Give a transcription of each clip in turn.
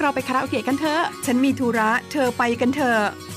วกเราไปคาราโอเกะกันเถอะ ฉันมีธุระ เธอไปกันเถอะ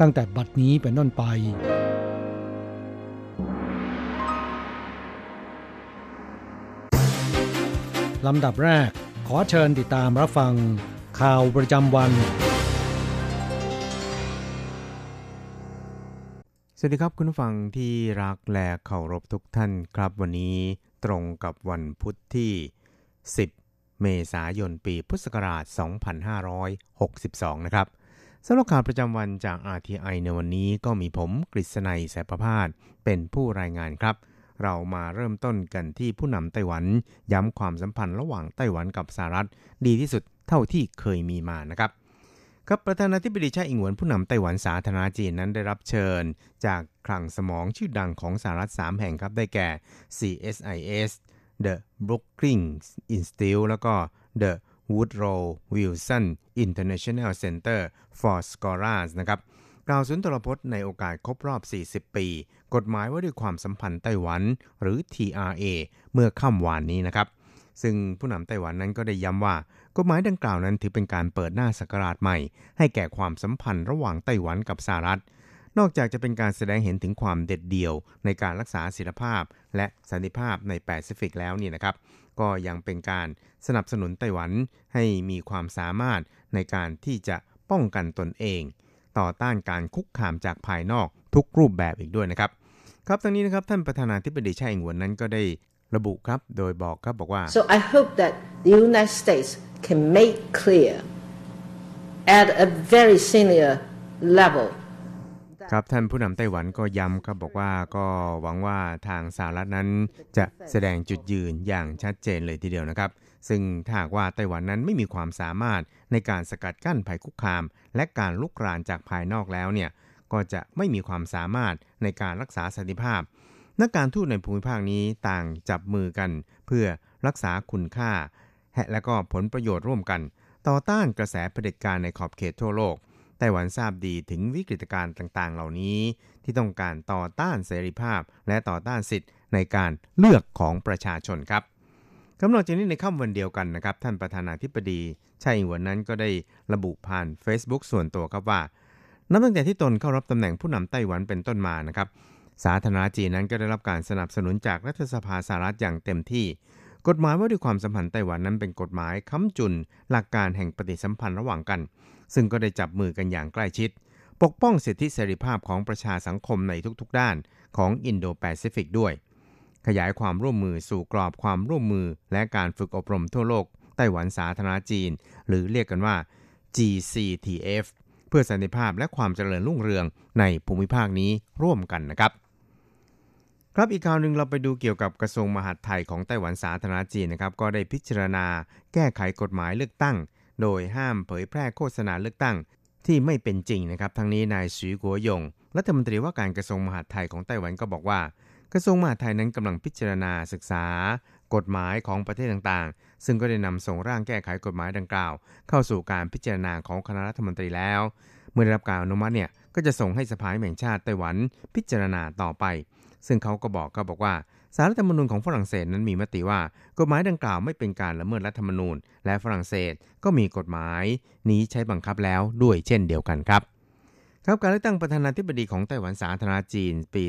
ตั้งแต่บัดนี้เป็นต้นไป ลำดับแรกขอเชิญติดตามรับฟัง ข่าวประจำวัน สวัสดีครับคุณผู้ฟังที่รักและเคารพทุกท่านครับวันนี้ตรงกับวันพุทธที่ 10 เมษายนปีพุทธศักราช 2562 นะครับ สำหรับข่าวประจำวันจาก RTI ในวันนี้ก็มีผมกฤษณัยแสประพาสเป็นผู้รายงานครับ เรามาเริ่มต้นกันที่ผู้นำไต้หวัน ย้ำความสัมพันธ์ระหว่างไต้หวันกับสหรัฐ ดีที่สุดเท่าที่เคยมีมานะครับครับประธานาธิบดีชาอิงหวนผู้นำไต้หวันสาธารณจีนนั้นได้รับเชิญ จากคลังสมองชื่อดังของสหรัฐ 3 แห่งครับได้แก่ CSIS The Brookings Institute แล้วก็ The Woodrow Wilson International Center for Scholars นะครับกล่าวสุนทรพจน์ในโอกาสครบรอบ 40 ปี กฎหมายว่าด้วยความสัมพันธ์ไต้หวัน หรือ TRA เมื่อค่ำวานนี้นะครับ ซึ่งผู้นำไต้หวันนั้นก็ได้ย้ำว่ากฎหมายดังกล่าวนั้นถือเป็นการเปิดหน้าสกราชใหม่ ให้แก่ความสัมพันธ์ระหว่างไต้หวันกับสหรัฐ นอกจากจะเป็นการแสดงเห็นถึงความเด็ดเดี่ยว ในการรักษาศิลภาพ และสันติภาพในแปซิฟิกแล้วนี่นะครับ ก็ยังเป็นการสนับสนุนไต้หวันให้มีความสามารถในการที่จะป้องกันตนเอง ต่อต้านการคุกคามจากภายนอกทุกรูปแบบอีกด้วยนะครับ ครับทั้งนี้นะครับท่านประธานาธิบดีชาอิงหวนนั้นก็ได้ระบุครับโดยบอกครับบอกว่า So I hope that the United States can make clear at a very senior level ครับท่านผู้นำไต้หวันก็ย้ำครับบอกว่าก็หวังว่าทางสหรัฐนั้นจะแสดงจุดยืนอย่างชัดเจนเลยทีเดียวนะครับ ซึ่งถ้าหากว่าไต้หวันนั้นไม่มีความสามารถในการสกัดกั้นภัยคุกคาม และการลุกรานจากภายนอกแล้วเนี่ยก็จะไม่มีความสามารถในการรักษาสันติภาพ นักการทูตในภูมิภาคนี้ต่างจับมือกัน เพื่อรักษาคุณค่าและก็ผลประโยชน์ร่วมกัน ต่อต้านกระแสเผด็จการในขอบเขตทั่วโลก ไต้หวันทราบดีถึงวิกฤตการณ์ต่างๆ เหล่านี้ ที่ต้องการต่อต้านเสรีภาพ และต่อต้านสิทธิ์ในการเลือกของประชาชนครับกำหนดจากนี้ในค่ำวันเดียวกันนะครับ ท่านประธานาธิบดีชาอิงหวนนั้นก็ได้ระบุผ่าน Facebook ส่วนตัวครับว่า นับตั้งแต่ที่ตนเข้ารับตำแหน่งผู้นำไต้หวันเป็นต้นมานะครับ สาธารณจีนนั้นก็ได้รับการสนับสนุนจากรัฐสภาสหรัฐอย่างเต็มที่ กฎหมายว่าด้วยความสัมพันธ์ไต้หวันนั้นเป็นกฎหมายค้ำจุน หลักการแห่งปฏิสัมพันธ์ระหว่างกัน ซึ่งก็ได้จับมือกันอย่างใกล้ชิด ปกป้องสิทธิเสรีภาพของประชาสังคมในทุกๆ ด้านของอินโดแปซิฟิกด้วย ขยายความร่วมมือสู่กรอบความร่วมมือและการฝึกอบรมทั่วโลก ไต้หวันสาธารณจีน หรือเรียกกันว่า GCTF เพื่อสันติภาพและความเจริญรุ่งเรืองในภูมิภาคนี้ร่วมกันนะครับครับอีกข่าวหนึ่งเราไปดูเกี่ยวกับกระทรวงมหาดไทยของไต้หวันสาธารณจีนนะครับ ก็ได้พิจารณาแก้ไขกฎหมายเลือกตั้ง โดยห้ามเผยแพร่โฆษณาเลือกตั้งที่ไม่เป็นจริงนะครับ ทั้งนี้นายสีกัวยงรัฐมนตรีว่าการกระทรวงมหาดไทยของไต้หวันก็บอกว่า กระทรวงมหาดไทยนั้นกำลังพิจารณาศึกษา กฎหมายของประเทศต่างๆ ซึ่งก็ได้นำส่งร่างแก้ไขกฎหมายดังกล่าว เข้าสู่การพิจารณาของคณะรัฐมนตรีแล้ว เมื่อได้รับการอนุมัติเนี่ยก็จะส่งให้สภาแห่งชาติไต้หวันพิจารณาต่อไป ซึ่งเขาก็บอกก็บอกว่า สารรัฐธรรมนูญของฝรั่งเศสนั้นมีมติว่ากฎหมายดังกล่าวไม่เป็นการละเมิดรัฐธรรมนูญ และฝรั่งเศสก็มีกฎหมาย นี้ใช้บังคับแล้วด้วยเช่นเดียวกันครับครับการเลือกตั้งประธานาธิบดีของไต้หวันสาธารณจีนปี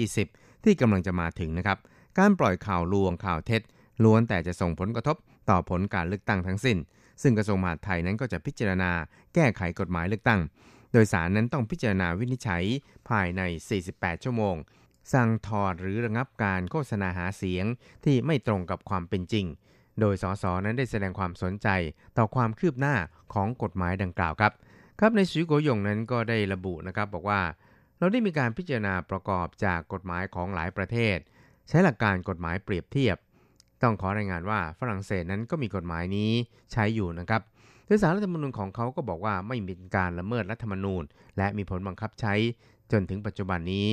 2020 ที่กำลังจะมาถึงนะครับ การปล่อยข่าวลวงข่าวเท็จ ล้วนแต่จะส่งผลกระทบต่อผลการเลือกตั้งทั้งสิ้น ซึ่งกระทรวงมหาดไทยนั้นก็จะพิจารณาแก้ไขกฎหมายเลือกตั้ง โดยสารนั้นต้องพิจารณาวินิจฉัยภายใน 48 ชั่วโมง สั่งถอดหรือระงับการโฆษณาหาเสียงที่ไม่ตรงกับความเป็นจริง โดยสสนั้นได้แสดงความสนใจต่อความคืบหน้าของกฎหมายดังกล่าวครับ ครับในสุยโกยงนั้นก็ได้ระบุนะครับบอกว่า เราได้มีการพิจารณาประกอบจากกฎหมายของหลายประเทศ ใช้หลักการกฎหมายเปรียบเทียบ ต้องขอรายงานว่าฝรั่งเศสนั้นก็มีกฎหมายนี้ใช้อยู่นะครับโดยสารรัฐธรรมนูญของเขาก็บอกว่าไม่มีการละเมิดรัฐธรรมนูญ และมีผลบังคับใช้จนถึงปัจจุบันนี้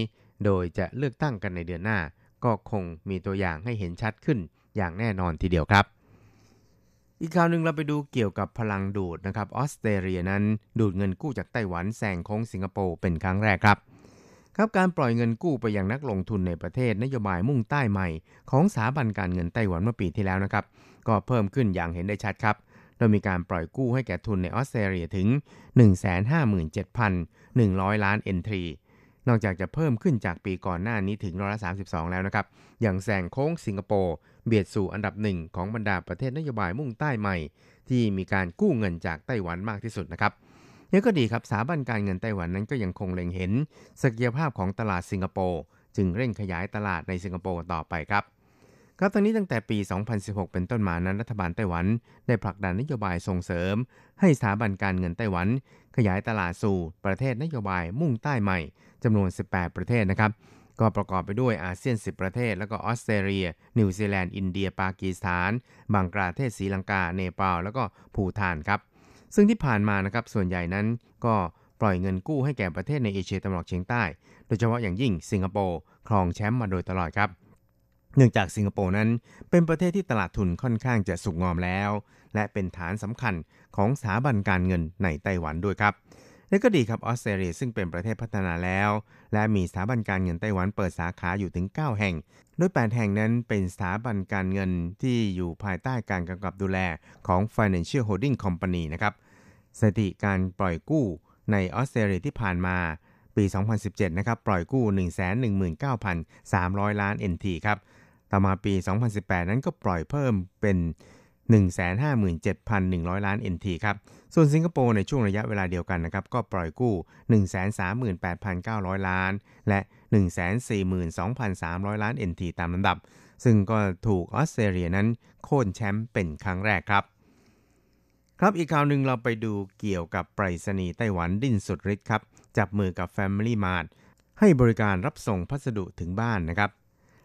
โดยจะเลือกตั้งกันในเดือนหน้า ก็คงมีตัวอย่างให้เห็นชัดขึ้นอย่างแน่นอนทีเดียวครับ อีกข่าวหนึ่งเราไปดูเกี่ยวกับพลังดูดนะครับออสเตรเลียนั้นดูดเงินกู้จากไต้หวันแซงโค้งสิงคโปร์เป็นครั้งแรกครับครับการปล่อยเงินกู้ไปยังนักลงทุนในประเทศนโยบายมุ่งใต้ใหม่ ของสถาบันการเงินไต้หวันเมื่อปีที่แล้วนะครับ ก็เพิ่มขึ้นอย่างเห็นได้ชัดครับ โดยมีการปล่อยกู้ให้แก่ทุนในออสเตรเลียถึง 157,100 ล้านเอนทรี นอกจากจะเพิ่มขึ้นจากปีก่อนหน้านี้ถึงร้อยละ32 แล้วนะครับ อย่างแซงโค้งสิงคโปร์เบียดสู่อันดับหนึ่งของบรรดาประเทศนโยบายมุ่งใต้ใหม่ ที่มีการกู้เงินจากไต้หวันมากที่สุดนะครับนี่ก็ดีครับสถาบันการเงินไต้หวันนั้นก็ยังคงเล็งเห็น ศักยภาพของตลาดสิงคโปร์จึงเร่งขยายตลาดในสิงคโปร์ต่อไปครับ ครับตอนนี้ตั้งแต่ปี 2016 เป็นต้นมานั้นรัฐบาลไต้หวัน ได้ผลักดันนโยบายส่งเสริม ให้สถาบันการเงินไต้หวัน ขยายตลาดสู่ประเทศนโยบายมุ่งใต้ใหม่จำนวน 18 ประเทศนะครับ ก็ประกอบไปด้วยอาเซียน 10 ประเทศ แล้วก็ออสเตรเลีย นิวซีแลนด์ อินเดีย ปากีสถาน บังกลาเทศ ศรีลังกา เนปาล แล้วก็ภูฏานครับ ซึ่งที่ผ่านมานะครับ ส่วนใหญ่นั้นก็ปล่อยเงินกู้ให้แก่ประเทศในเอเชียตะวันออกเฉียงใต้ โดยเฉพาะอย่างยิ่งสิงคโปร์ ครองแชมป์มาโดยตลอดครับ เนื่องจากสิงคโปร์นั้นเป็นประเทศที่ตลาดทุนค่อนข้างจะสุกงอมแล้ว และเป็นฐานสำคัญของสถาบันการเงินในไต้หวันด้วยครับและก็ดีครับออสเตรเลียซึ่งเป็นประเทศพัฒนาแล้ว และมีสถาบันการเงินไต้หวันเปิดสาขาอยู่ถึง 9 แห่ง โดย 8 แห่งนั้นเป็นสถาบันการเงินที่อยู่ภายใต้การกำกับดูแลของ Financial Holding Company นะครับสถิติการปล่อยกู้ในออสเตรเลียที่ผ่านมาปี 2017 นะครับ ปล่อยกู้ 119,300 ล้าน NT ครับ ต่อมาปี 2018 นั้นก็ปล่อยเพิ่มเป็น 157,100 ล้าน NT ครับ ส่วนสิงคโปร์ในช่วงระยะเวลาเดียวกันนะครับ ก็ปล่อยกู้ 138,900 ล้าน และ 142,300 ล้าน NT ตามลำดับ ซึ่งก็ถูกออสเตรเลียนั้นโค่นแชมป์เป็นครั้งแรกครับครับอีกข่าวหนึ่งเราไปดูเกี่ยวกับไปรษณีย์ไต้หวันดิ้นสุดฤทธิ์ครับ จับมือกับ Family Mart ให้บริการรับส่งพัสดุถึงบ้านนะครับ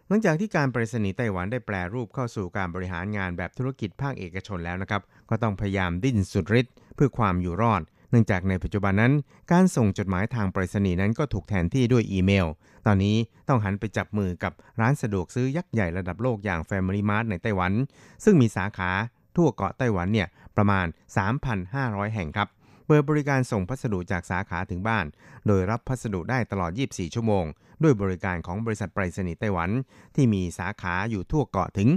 หลังจากที่การไปรษณีย์ไต้หวันได้แปลรูปเข้าสู่การบริหารงานแบบธุรกิจภาคเอกชนแล้วนะครับ ก็ต้องพยายามดิ้นสุดฤทธิ์เพื่อความอยู่รอด เนื่องจากในปัจจุบันนั้น การส่งจดหมายทางไปรษณีย์นั้นก็ถูกแทนที่ด้วยอีเมล ตอนนี้ต้องหันไปจับมือกับร้านสะดวกซื้อยักษ์ใหญ่ระดับโลกอย่าง Family Mart ในไต้หวัน ซึ่งมีสาขาทั่วเกาะไต้หวันเนี่ยประมาณ 3,500 แห่งครับ เปิดบริการส่งพัสดุจากสาขาถึงบ้าน โดยรับพัสดุได้ตลอด 24 ชั่วโมง ด้วยบริการของบริษัทไปรษณีย์ไต้หวัน ที่มีสาขาอยู่ทั่วเกาะถึง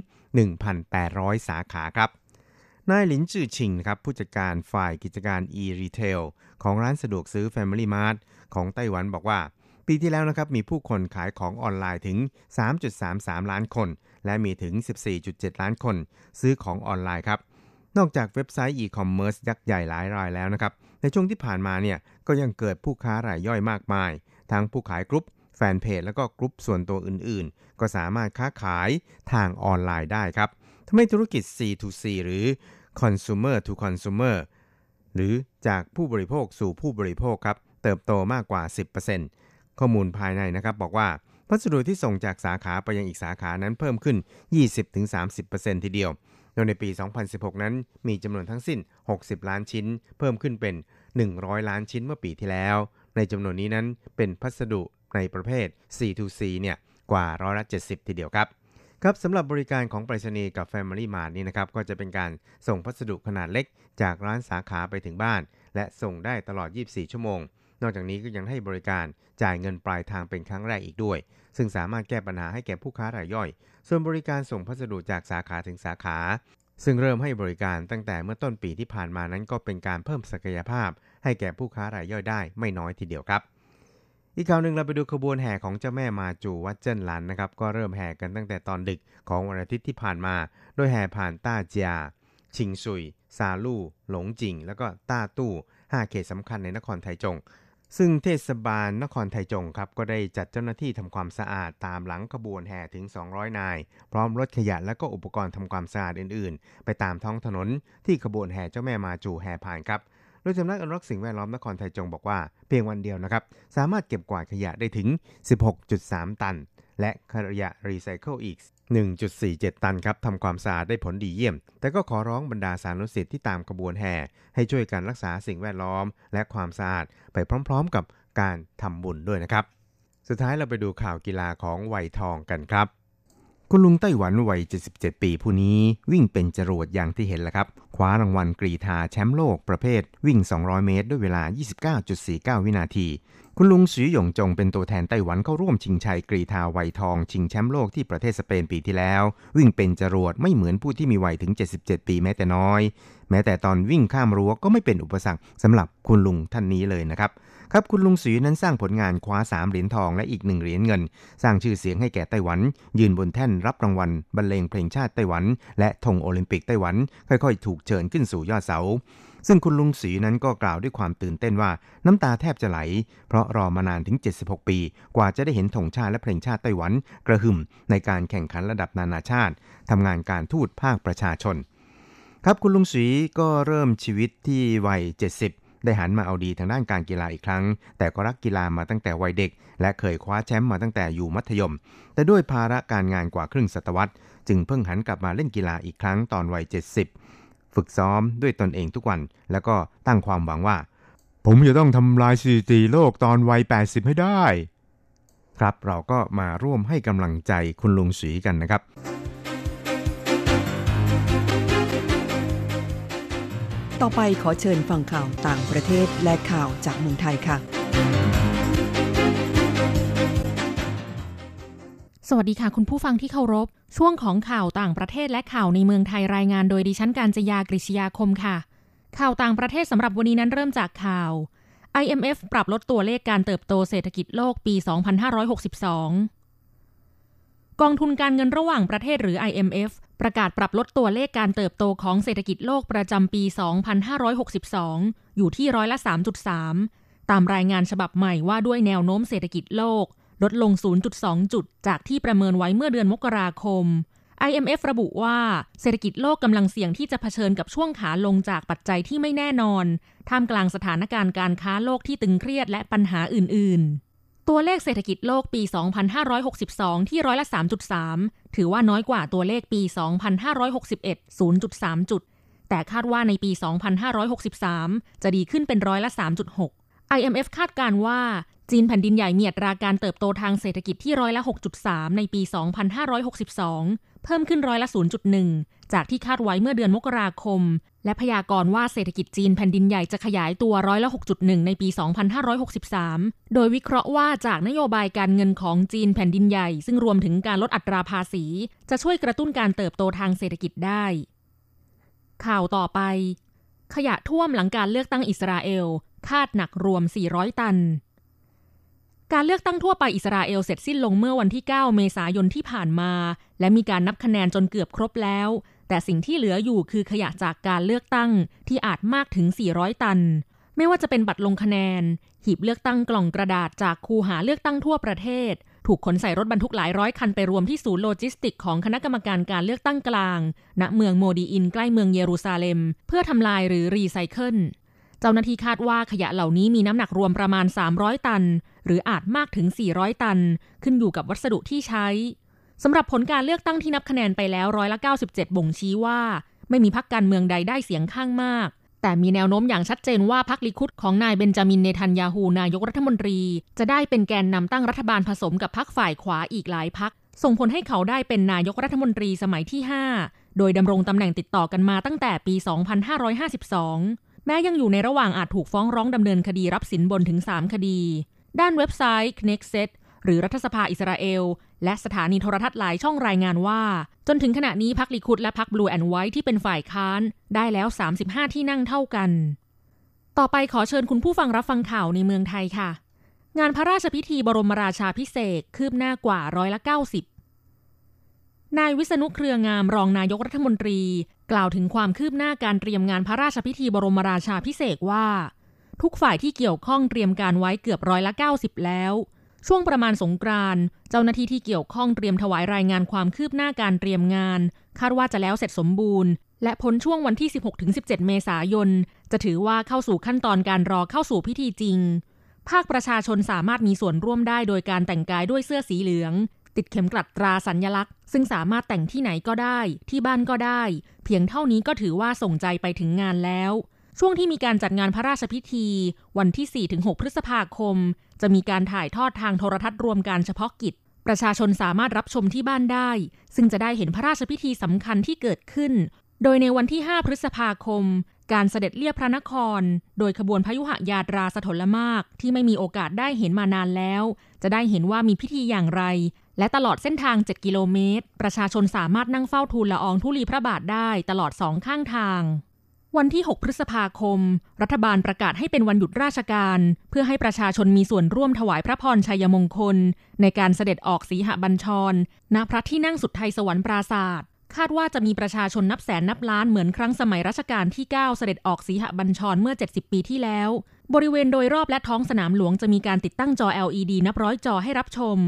1,800 สาขาครับ นายหลินจื่อชิงครับผู้จัดการฝ่ายกิจการ e-retail ของร้านสะดวกซื้อ Family Mart ของไต้หวันบอกว่า ปีที่แล้วนะครับมีผู้คนขายของออนไลน์ถึง 3.33 ล้านคน และมีถึง 14.7 ล้านคน ซื้อของออนไลน์ครับ นอกจากเว็บไซต์อีคอมเมิร์ซยักษ์ใหญ่หลายรายแล้วนะครับ ในช่วงที่ผ่านมาเนี่ยก็ยังเกิดผู้ค้ารายย่อยมากมาย ทั้งผู้ขายกรุ๊ปแฟนเพจแล้วก็กรุ๊ปส่วนตัวอื่นๆ ก็สามารถค้าขายทางออนไลน์ได้ครับทำให้ธุรกิจ C2C หรือ Consumer to Consumer หรือจากผู้บริโภคสู่ผู้บริโภคครับ เติบโตมากกว่า 10%ข้อมูลภายในนะครับบอกว่าพัสดุที่ส่งจากสาขาไปยังอีกสาขานั้นเพิ่มขึ้น 20-30%ทีเดียว ดยในปี 2016 นั้นมีจำนวนทั้งสิ้น 60 ล้านชิ้น เพิ่มขึ้นเป็น 100 ล้านชิ้นเมื่อปีที่แล้ว ในจำนวนนี้นั้นเป็นพัสดุในประเภท C2C เนี่ยกว่าร้อยละ 70 ทีเดียวครับครับสำหรับบริการของไปรษณีย์กับ Family Mart นี่นะครับก็จะเป็นการส่งพัสดุขนาดเล็ก จากร้านสาขาไปถึงบ้าน และส่งได้ตลอด 24 ชั่วโมง นอกจากนี้ก็ยังให้บริการจ่ายเงินปลายทางเป็นครั้งแรกอีกด้วย ซึ่งสามารถแก้ปัญหาให้แก่ผู้ค้ารายย่อย ส่วนบริการส่งพัสดุจากสาขาถึงสาขา ซึ่งเริ่มให้บริการตั้งแต่เมื่อต้นปีที่ผ่านมานั้นก็เป็นการเพิ่มศักยภาพ ให้แก่ผู้ค้ารายย่อยได้ไม่น้อยทีเดียวครับ อีกข่าวหนึ่งเราไปดูขบวนแห่ของเจ้าแม่มาจูวัดเจิ้นหลันนะครับก็เริ่มแห่กันตั้งแต่ตอนดึกของวันอาทิตย์ที่ผ่านมา โดยแห่ผ่านต้าเจียชิงซุย ซาลู่ หลงจิง แล้วก็ต้าตู้ 5 เขตสำคัญในนครไทจง ซึ่งเทศบาลนครไทจงครับก็ได้จัดเจ้าหน้าที่ทำความสะอาดตามหลังขบวนแห่ถึง 200 นาย พร้อมรถขยะและก็อุปกรณ์ทำความสะอาดอื่นๆ ไปตามท้องถนนที่ขบวนแห่เจ้าแม่มาจูแห่ผ่านครับโดยสำนักอนุรักษ์สิ่งแวดล้อมนครไทจงบอกว่าเพียงวันเดียวนะครับ สามารถเก็บกวาดขยะได้ถึง 16.3 ตัน และขยะรีไซเคิลอีก 1.47 ตันครับทำความสะอาดได้ผลดีเยี่ยม แต่ก็ขอร้องบรรดาสานุสิทธิ์ที่ตามขบวนแห่ ให้ช่วยกันรักษาสิ่งแวดล้อม และความสะอาดไปพร้อม ๆ กับการทำบุญด้วยนะครับ สุดท้ายเราไปดูข่าวกีฬาของไวทองกันครับ คุณลุงไต้หวันวัย 77 ปีผู้นี้วิ่งเป็นจรวดอย่างที่เห็นแล้วครับ คว้ารางวัลกรีธาแชมป์โลกประเภทวิ่ง 200 เมตร ด้วยเวลา 29.49 วินาที คุณลุงสือหยงจงเป็นตัวแทนไต้หวันเข้าร่วมชิงชัยกรีธาไวทอง ชิงแชมป์โลกที่ประเทศสเปนปีที่แล้ว วิ่งเป็นจรวดไม่เหมือนผู้ที่มีวัยถึง 77 ปีแม้แต่น้อย แม้แต่ตอนวิ่งข้ามรั้วก็ไม่เป็นอุปสรรคสำหรับคุณลุงท่านนี้เลยนะครับครับคุณลุงสีนั้นสร้างผลงานคว้า 3 เหรียญทองและอีกหนึ่งเหรียญเงิน สร้างชื่อเสียงให้แก่ไต้หวัน ยืนบนแท่นรับรางวัลบรรเลงเพลงชาติไต้หวัน และธงโอลิมปิกไต้หวัน ค่อยๆ ถูกเชิญขึ้นสู่ยอดเสา ซึ่งคุณลุงสีนั้นก็กล่าวด้วยความตื่นเต้นว่าน้ำตาแทบจะไหล เพราะรอมานานถึง 76 ปี กว่าจะได้เห็นธงชาติและเพลงชาติไต้หวันกระหึ่มในการแข่งขันระดับนานาชาติทำงานการทูตภาคประชาชน ครับคุณลุงสีก็เริ่มชีวิตที่วัย 70ได้หันมาเอาดีทางด้านการกีฬาอีกครั้ง แต่ก็รักกีฬามาตั้งแต่วัยเด็ก และเคยคว้าแชมป์มาตั้งแต่อยู่มัธยม แต่ด้วยภาระการงานกว่าครึ่งศตวรรษ จึงเพิ่งหันกลับมาเล่นกีฬาอีกครั้งตอนวัย 70 ฝึกซ้อมด้วยตนเองทุกวัน แล้วก็ตั้งความหวังว่า ผมจะต้องทำลายสถิติโลกตอนวัย 80 ให้ได้ ครับเราก็มาร่วมให้กำลังใจคุณลุงสีกันนะครับ ต่อไปขอเชิญฟังข่าวต่างประเทศและข่าวจากเมืองไทยค่ะ สวัสดีค่ะ คุณผู้ฟังที่เคารพ ช่วงของข่าวต่างประเทศและข่าวในเมืองไทยรายงานโดยดิฉันการจยากริชยาคมค่ะ ข่าวต่างประเทศสำหรับวันนี้นั้นเริ่มจากข่าว IMF ปรับลดตัวเลขการเติบโตเศรษฐกิจโลกปี 2562 กองทุนการเงินระหว่างประเทศหรือ IMF ประกาศปรับลดตัวเลขการเติบโตของเศรษฐกิจโลกประจำปี 2562 อยู่ที่ร้อยละ 3.3 ตามรายงานฉบับใหม่ว่าด้วยแนวโน้มเศรษฐกิจโลก ลดลง 0.2 จุด จากที่ประเมินไว้เมื่อเดือนมกราคม IMF ระบุว่าเศรษฐกิจโลกกำลังเสี่ยงที่จะเผชิญกับช่วงขาลงจากปัจจัยที่ไม่แน่นอน ท่ามกลางสถานการณ์การค้าโลกที่ตึงเครียดและปัญหาอื่น ๆ ตัวเลขเศรษฐกิจโลกปี 2562 ที่ร้อยละ 3.3 ถือว่าน้อยกว่าตัวเลขปี 2561 0.3 จุด แต่คาดว่าในปี 2563 จะดีขึ้นเป็นร้อยละ 3.6 IMF คาดการว่า จีนแผ่นดินใหญ่มีอัตราการเติบโตทางเศรษฐกิจที่ร้อยละ 6.3 ในปี 2562 เพิ่มขึ้นร้อยละ 0.1 จากที่คาดไว้เมื่อเดือนมกราคม และพยากรณ์ว่าเศรษฐกิจจีนแผ่นดินใหญ่จะขยายตัวร้อยละ 6.1 ในปี 2563 โดยวิเคราะห์ว่าจากนโยบายการเงินของจีนแผ่นดินใหญ่ ซึ่งรวมถึงการลดอัตราภาษี จะช่วยกระตุ้นการเติบโตทางเศรษฐกิจได้ ข่าวต่อไป ขยะท่วมหลังการเลือกตั้งอิสราเอล คาดหนักรวม 400 ตัน การเลือกตั้งทั่วไปอิสราเอลเสร็จสิ้นลงเมื่อวันที่ 9 เมษายนที่ผ่านมา และมีการนับคะแนนจนเกือบครบแล้ว แต่สิ่งที่เหลืออยู่คือขยะจากการเลือกตั้งที่อาจมากถึง 400 ตัน ไม่ว่าจะเป็นบัตรลงคะแนน หีบเลือกตั้งกล่องกระดาษจากคูหาเลือกตั้งทั่วประเทศ ถูกขนใส่รถบรรทุกหลายร้อยคันไปรวมที่ศูนย์โลจิสติกของคณะกรรมการการเลือกตั้งกลาง ณเมืองโมดีอินใกล้เมืองเยรูซาเล็ม เพื่อทำลายหรือรีไซเคิลเจ้าหน้าที่คาดว่าขยะเหล่านี้มีน้ำหนักรวมประมาณ 300 ตัน หรืออาจมากถึง 400 ตัน ขึ้นอยู่กับวัสดุที่ใช้สำหรับผลการเลือกตั้งที่นับคะแนนไปแล้วร้อยละ97 บ่งชี้ว่า ไม่มีพักการเมืองใดได้เสียงข้างมาก แต่มีแนวโน้มอย่างชัดเจนว่าพรรคลิคุดของนายเบนจามินเนทันยาฮูนายกรัฐมนตรี จะได้เป็นแกนนำตั้งรัฐบาลผสมกับพรรคฝ่ายขวาอีกหลายพรรคส่งผลให้เขาได้เป็นนายกรัฐมนตรีสมัยที่ 5 โดยดำรงตำแหน่งติดต่อกันมาตั้งแต่ปี 2552 แม้ยังอยู่ในระหว่างอาจถูกฟ้องร้องดำเนินคดีรับสินบนถึง 3 คดี ด้านเว็บไซต์ Knesset หรือรัฐสภาอิสราเอล และสถานีโทรทัศน์หลายช่องรายงานว่า จนถึงขณะนี้พรรคลิคุดและพรรคบลูแอนด์ไวท์ที่เป็นฝ่ายค้าน ได้แล้ว 35 ที่นั่งเท่ากัน ต่อไปขอเชิญคุณผู้ฟังรับฟังข่าวในเมืองไทยค่ะ งานพระราชพิธีบรมราชาพิเศษคืบหน้ากว่าร้อยละ 90 นายวิษณุเครืองามรองนายกรัฐมนตรี กล่าวถึงความคืบหน้าการเตรียมงานพระราชพิธีบรมราชาพิเศษว่า ทุกฝ่ายที่เกี่ยวข้องเตรียมการไว้เกือบร้อยละ 90 แล้ว ช่วงประมาณสงกรานต์เจ้าหน้าที่ที่เกี่ยวข้องเตรียมถวายรายงานความคืบหน้าการเตรียมงาน คาดว่าจะแล้วเสร็จสมบูรณ์ และพ้นช่วงวันที่ 16-17 เมษายน จะถือว่าเข้าสู่ขั้นตอนการรอเข้าสู่พิธีจริง ภาคประชาชนสามารถมีส่วนร่วมได้โดยการแต่งกายด้วยเสื้อสีเหลือง ติดเข็มกลัดตราสัญญลักษณ์ ซึ่งสามารถแต่งที่ไหนก็ได้ ที่บ้านก็ได้ เพียงเท่านี้ก็ถือว่าส่งใจไปถึงงานแล้ว ช่วงที่มีการจัดงานพระราชพิธี วันที่ 4-6 พฤษภาคม จะมีการถ่ายทอดทางโทรทัศน์รวมการเฉพาะกิจ ประชาชนสามารถรับชมที่บ้านได้ ซึ่งจะได้เห็นพระราชพิธีสำคัญที่เกิดขึ้น โดยในวันที่ 5 พฤษภาคม การเสด็จเลียบพระนคร โดยขบวนพยุหยาตราสถลมากที่ไม่มีโอกาสได้เห็นมานานแล้ว จะได้เห็นว่ามีพิธีอย่างไร และตลอดเส้นทาง 7 กิโลเมตร ประชาชนสามารถนั่งเฝ้าทูลละอองธุลีพระบาทได้ตลอดสองข้างทาง วันที่ 6 พฤษภาคม รัฐบาลประกาศให้เป็นวันหยุดราชการ เพื่อให้ประชาชนมีส่วนร่วมถวายพระพรชัยมงคล ในการเสด็จออกสีหบัญชร ณ พระที่นั่งสุดไทยสวรรค์ปราศาสตร์คาดว่าจะมีประชาชนนับแสนนับล้านเหมือนครั้งสมัยรัชกาลที่ 9 เสด็จออกสีหบัญชรเมื่อ 70 ปีที่แล้ว บริเวณโดยรอบและท้องสนามหลวงจะมีการติดตั้งจอ LED นับร้อยจอให้รับชม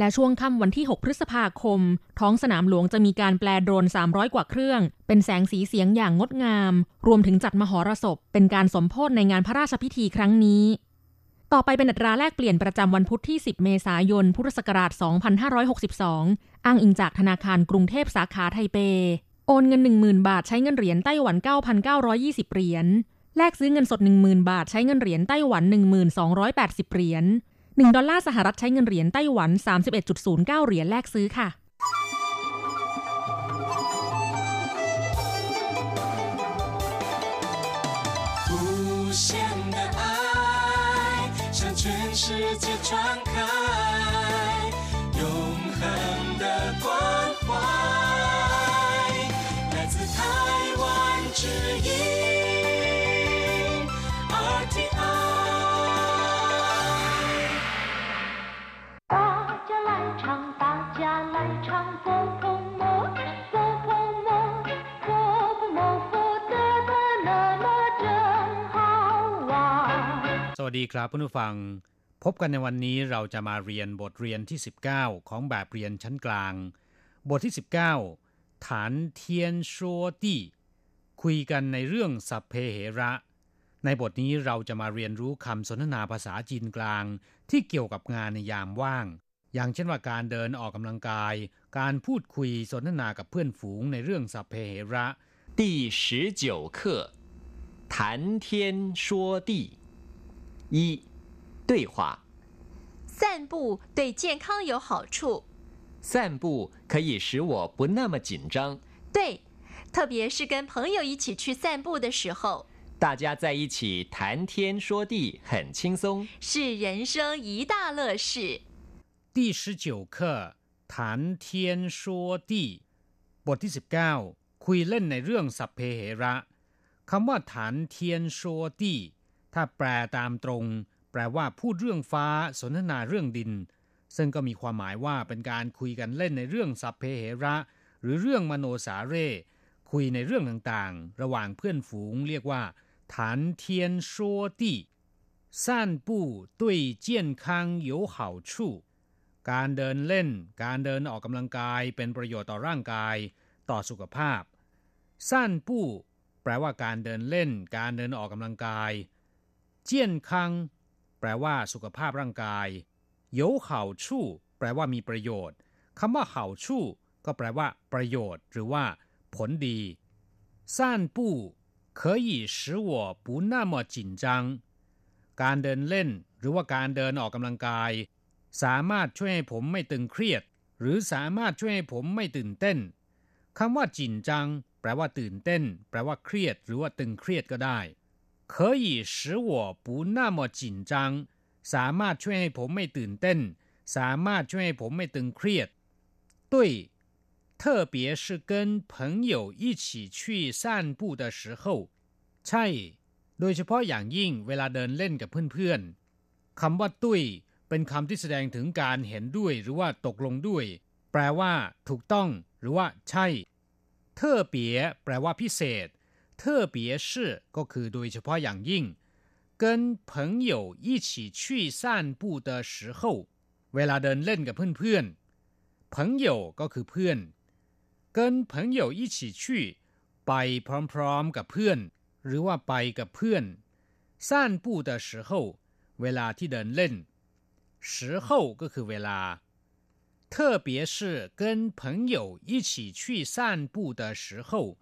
และช่วงค่ำวันที่ 6 พฤษภาคม ท้องสนามหลวงจะมีการแปลโดรน 300 กว่าเครื่อง เป็นแสงสีเสียงอย่างงดงาม รวมถึงจัดมหรสพ เป็นการสมโพธในงานพระราชพิธีครั้งนี้ ต่อไปเป็นอัตราแลกเปลี่ยนประจำวันพุธที่ 10 เมษายน พุทธศักราช 2562 อ้างอิงจากธนาคารกรุงเทพสาขาไทเป โอนเงิน 10,000 บาทใช้เงินเหรียญไต้หวัน 9,920 เหรียญ แลกซื้อเงินสด 10,000 บาทใช้เงินเหรียญไต้หวัน 1280 เหรียญ 1 ดอลลาร์สหรัฐใช้เงินเหรียญไต้หวัน 31.09 เหรียญแลกซื้อค่ะ วัสดีครับผู้ฟัง พบกันในวันนี้เราจะมาเรียนบทเรียนที่ 19 ของแบบเรียนชั้นกลาง บทที่ 19 ฐานเทียนชัวตี้คุยกันในเรื่องสัพเพเหระ ในบทนี้เราจะมาเรียนรู้คำสนทนาภาษาจีนกลาง ที่เกี่ยวกับงานในยามว่าง อย่างเช่นว่าการเดินออกกำลังกาย การพูดคุยสนทนากับเพื่อนฝูงในเรื่องสัพเพเหระ第十九课谈天说地 一、对话。散步对健康有好处。散步可以使我不那么紧张。对，特别是跟朋友一起去散步的时候，大家在一起谈天说地，很轻松，是人生一大乐事。第十九课谈天说地บทที่สิบเก้าคุยเล่นในเรื่องสัพเพเหระคำว่าฐานเทียนโชตี ถ้าแปลตามตรง แปลว่าพูดเรื่องฟ้าสนทนาเรื่องดิน ซึ่งก็มีความหมายว่าเป็นการคุยกันเล่นในเรื่องสัพเพเหระ หรือเรื่องมโนสาเร่คุยในเรื่องต่างๆ ระหว่างเพื่อนฝูงเรียกว่าฐานเทียน说地散步对健康有好处การเดินเล่น การเดินออกกำลังกายเป็นประโยชน์ต่อร่างกาย ต่อสุขภาพสั้นปู้แปลว่าการเดินเล่น การเดินออกกำลังกาย เจียนคังแปลว่าสุขภาพร่างกาย有好处แปลว่ามีประโยชน์คำว่า好处ก็แปลว่า ประโยชน์ หรือว่า ผลดี散步可以使我不那么紧张การเดินเล่น หรือว่าการเดินออกกำลังกาย สามารถช่วยให้ผมไม่ตึงเครียด หรือสามารถช่วยให้ผมไม่ตื่นเต้นคำว่าจินจัง แปลว่าตื่นเต้น แปลว่าเครียด หรือว่าตึงเครียดก็ได้ 可以使我不那么紧张สามารถช่วยให้ผมไม่ตื่นเต้น สามารถช่วยให้ผมไม่ตึงเครียด对特别是跟朋友一起去散步的时候ใช่ โดยเฉพาะอย่างยิ่งเวลาเดินเล่นกับเพื่อนๆคำว่าตุ้ยเป็นคำที่แสดงถึงการเห็นด้วยหรือว่าตกลงด้วย แปลว่า ถูกต้อง หรือว่า ใช่เทอเปียแปลว่าพิเศษ 特别是ก็คือโดยเฉพาะอย่างยิ่ง跟朋友一起去散步的时候เวลาเดินเล่นกับเพื่อนๆ朋友ก็คือเพื่อน跟朋友一起去ไปพร้อมๆกับเพื่อน หรือว่าไปกับเพื่อน散步的时候เวลาที่เดินเล่น时候ก็คือเวลา特别是跟朋友一起去散步的时候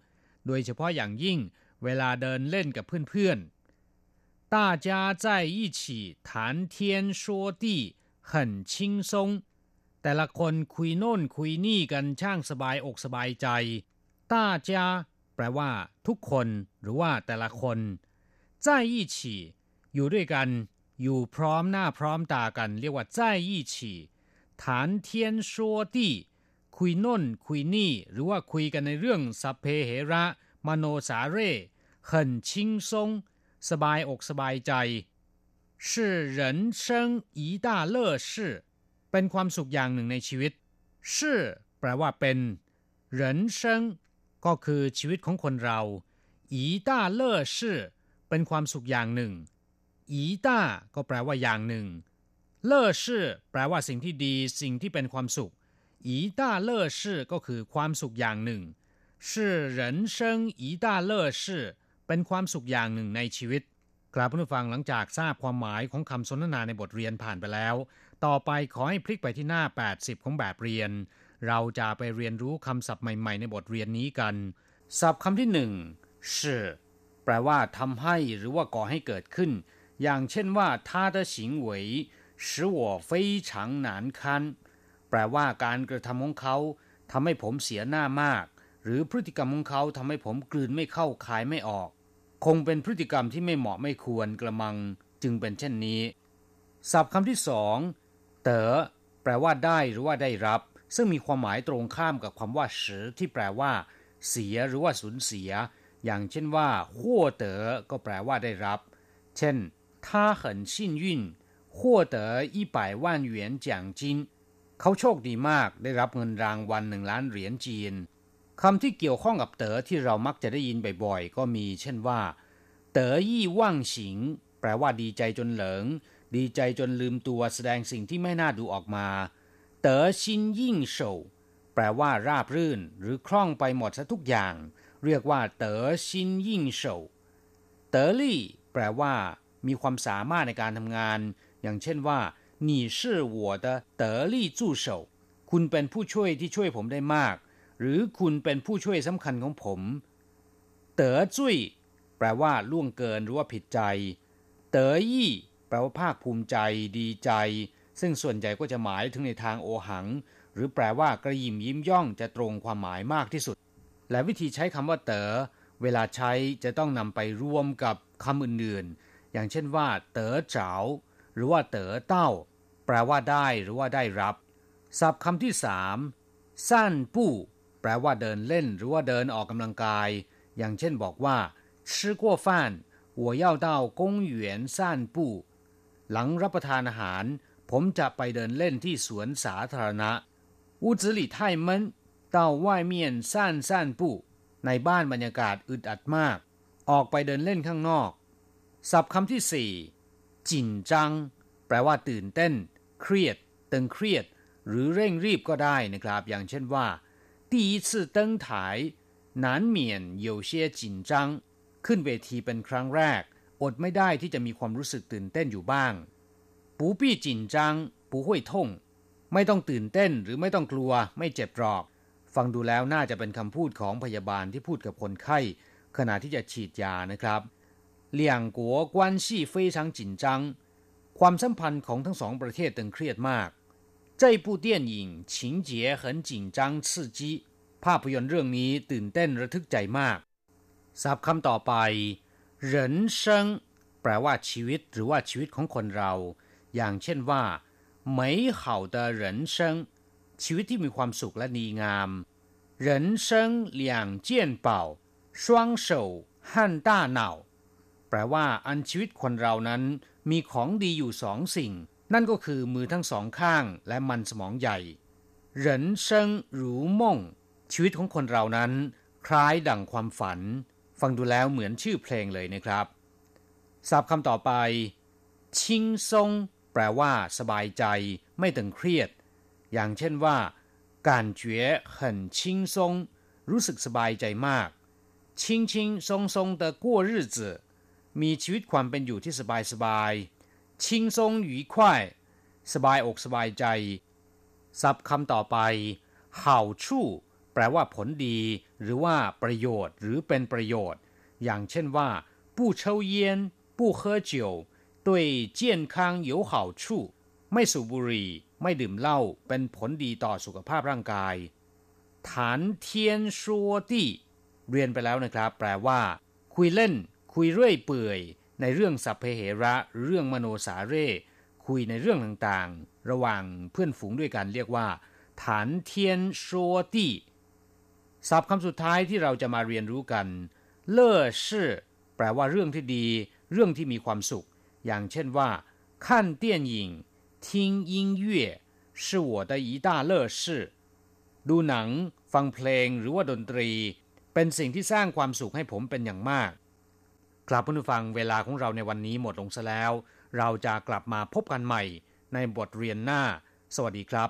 โดยเฉพาะอย่างยิ่งเวลาเดินเล่นกับเพื่อนๆ大家在一起谈天说地很轻松แต่ละคนคุยโน่นคุยนี่กันช่างสบายอกสบายใจ大家แปลว่า ทุกคน หรือว่าแต่ละคน在一起อยู่ด้วยกัน อยู่พร้อมหน้าพร้อมตากัน เรียกว่า在一起谈天说地 คุยน่นคุยนี่ หรือว่าคุยกันในเรื่องสัพเพเหระ มโนสาเร่很轻松สบายอกสบายใจ是人生一大乐事เป็นความสุขอย่างหนึ่งในชีวิต是แปลว่าเป็น人生ก็คือชีวิตของคนเรา一大乐事เป็นความสุขอย่างหนึ่ง一大ก็แปลว่าอย่างหนึ่งเล่事แปลว่าสิ่งที่ดี สิ่งที่เป็นความสุข 一大乐事ก็คือความสุขอย่างหนึ่ง是人生一大乐事เป็นความสุขอย่างหนึ่งในชีวิตกราบผู้ฟังหลังจากทราบความหมายของคำสนทนาในบทเรียนผ่านไปแล้ว ต่อไปขอให้พลิกไปที่หน้า 80 ของแบบเรียน เราจะไปเรียนรู้คำศัพท์ใหม่ๆ ในบทเรียนนี้กัน ศัพท์คำที่หนึ่ง是แปลว่าทำให้หรือว่าก่อให้เกิดขึ้น อย่างเช่นว่า他的行为使我非常难堪 แปลว่าการกระทำของเขาทำให้ผมเสียหน้ามาก หรือพฤติกรรมของเขาทำให้ผมกลืนไม่เข้าคายไม่ออก คงเป็นพฤติกรรมที่ไม่เหมาะไม่ควรกระมังจึงเป็นเช่นนี้ ศัพท์คำที่สองเต๋อแปลว่าได้หรือว่าได้รับ ซึ่งมีความหมายตรงข้ามกับคำว่าเสือที่แปลว่า เสียหรือว่าสูญเสีย อย่างเช่นว่าขั้วเต๋อก็แปลว่าได้รับ เช่น他很幸运获得一百万元奖金 เขาโชคดีมากได้รับเงินรางวัลหนึ่งล้านเหรียญจีนคำที่เกี่ยวข้องกับเต๋อที่เรามักจะได้ยินบ่อยๆ ก็มีเช่นว่า เต๋อยี่ว่างฉิง แปลว่าดีใจจนเหลิง ดีใจจนลืมตัวแสดงสิ่งที่ไม่น่าดูออกมา เต๋อชินยิ่งโฉแปลว่าราบรื่น หรือคล่องไปหมดซะทุกอย่าง เรียกว่า เต๋อชินยิ่งโฉเต๋อลี่ แปลว่า มีความสามารถในการทำงาน อย่างเช่นว่า 你是我的得力助手คุณเป็นผู้ช่วยที่ช่วยผมได้มาก หรือคุณเป็นผู้ช่วยสำคัญของผม เต๋อจุ้ยแปลว่าล่วงเกินหรือว่าผิดใจ เต๋อยี่แปลว่าภาคภูมิใจดีใจ ซึ่งส่วนใหญ่ก็จะหมายถึงในทางโอหัง หรือแปลว่ากระยิมยิ้มย่องจะตรงความหมายมากที่สุด และวิธีใช้คำว่าเต๋อเวลาใช้จะต้องนำไปรวมกับคำอื่นๆ อย่างเช่นว่า เต๋อเจ๋า หรือว่าเต๋อเต้า แปลว่าได้หรือว่าได้รับ ศัพท์คำที่สามสั้นปู้แปลว่าเดินเล่น หรือว่าเดินออกกำลังกาย อย่างเช่นบอกว่า吃过饭我要到公园散步หลังรับประทานอาหาร ผมจะไปเดินเล่นที่สวนสาธารณะ屋子里太闷到外面散散步ในบ้านบรรยากาศอึดอัดมาก ออกไปเดินเล่นข้างนอก ศัพท์คำที่สี่ จินจัง แปลว่าตื่นเต้น เครียดตึงเครียด หรือเร่งรีบก็ได้นะครับ อย่างเช่นว่า第一次登台难免有些紧张ขึ้นเวทีเป็นครั้งแรก อดไม่ได้ที่จะมีความรู้สึกตื่นเต้นอยู่บ้าง不必紧张不会痛ไม่ต้องตื่นเต้นหรือไม่ต้องกลัวไม่เจ็บหรอก ฟังดูแล้วน่าจะเป็นคำพูดของพยาบาลที่พูดกับคนไข้ ขณะที่จะฉีดยานะครับ 两国关系非常紧张ความสัมพันธ์ของทั้งสองประเทศตึงเครียดมาก这部电影情节很紧张刺激ภาพยนตร์เรื่องนี้ตื่นเต้นระทึกใจมากศัพท์คำต่อไป人生แปลว่าชีวิตหรือว่าชีวิตของคนเรา อย่างเช่นว่า美好的人生ชีวิตที่มีความสุขและดีงาม人生两件宝双手和大脑 แปลว่าอันชีวิตคนเรานั้นมีของดีอยู่สองสิ่ง นั่นก็คือมือทั้งสองข้างและมันสมองใหญ่人生如梦ชีวิตของคนเรานั้น คล้ายดั่งความฝัน ฟังดูแล้วเหมือนชื่อเพลงเลยนะครับศัพท์คำต่อไปชิงซงแปลว่า สบายใจ ไม่ตึงเครียด อย่างเช่นว่าการ觉很轻松รู้สึกสบายใจมาก轻轻松松的过日子 มีชีวิตความเป็นอยู่ที่สบายสบายชิงซงหยีควายสบายอกสบายใจศัพท์คำต่อไปเห่าชู่แปลว่าผลดี หรือว่าประโยชน์ หรือเป็นประโยชน์ อย่างเช่นว่า不抽烟不喝酒对健康有好处ไม่สูบบุหรี่ ไม่ดื่มเหล้าเป็นผลดีต่อสุขภาพร่างกายฐานเทียนชัวตี้เรียนไปแล้วนะครับ แปลว่า คุยเล่น คุยเรื่อยเปื่อยในเรื่องสัพเพเหระเรื่องมโนสาเร่คุยในเรื่องต่างๆ ระหว่างเพื่อนฝูงด้วยกันเรียกว่า ฐานเทียนโชตี้ศัพท์คำสุดท้ายที่เราจะมาเรียนรู้กัน เล่อชื่อแปลว่าเรื่องที่ดี เรื่องที่มีความสุข อย่างเช่นว่า看电影听音乐是我的一大乐事ดูหนัง ฟังเพลงหรือว่าดนตรี เป็นสิ่งที่สร้างความสุขให้ผมเป็นอย่างมาก ครับผู้ฟังเวลาของเราในวันนี้หมดลงซะแล้ว เราจะกลับมาพบกันใหม่ในบทเรียนหน้า สวัสดีครับ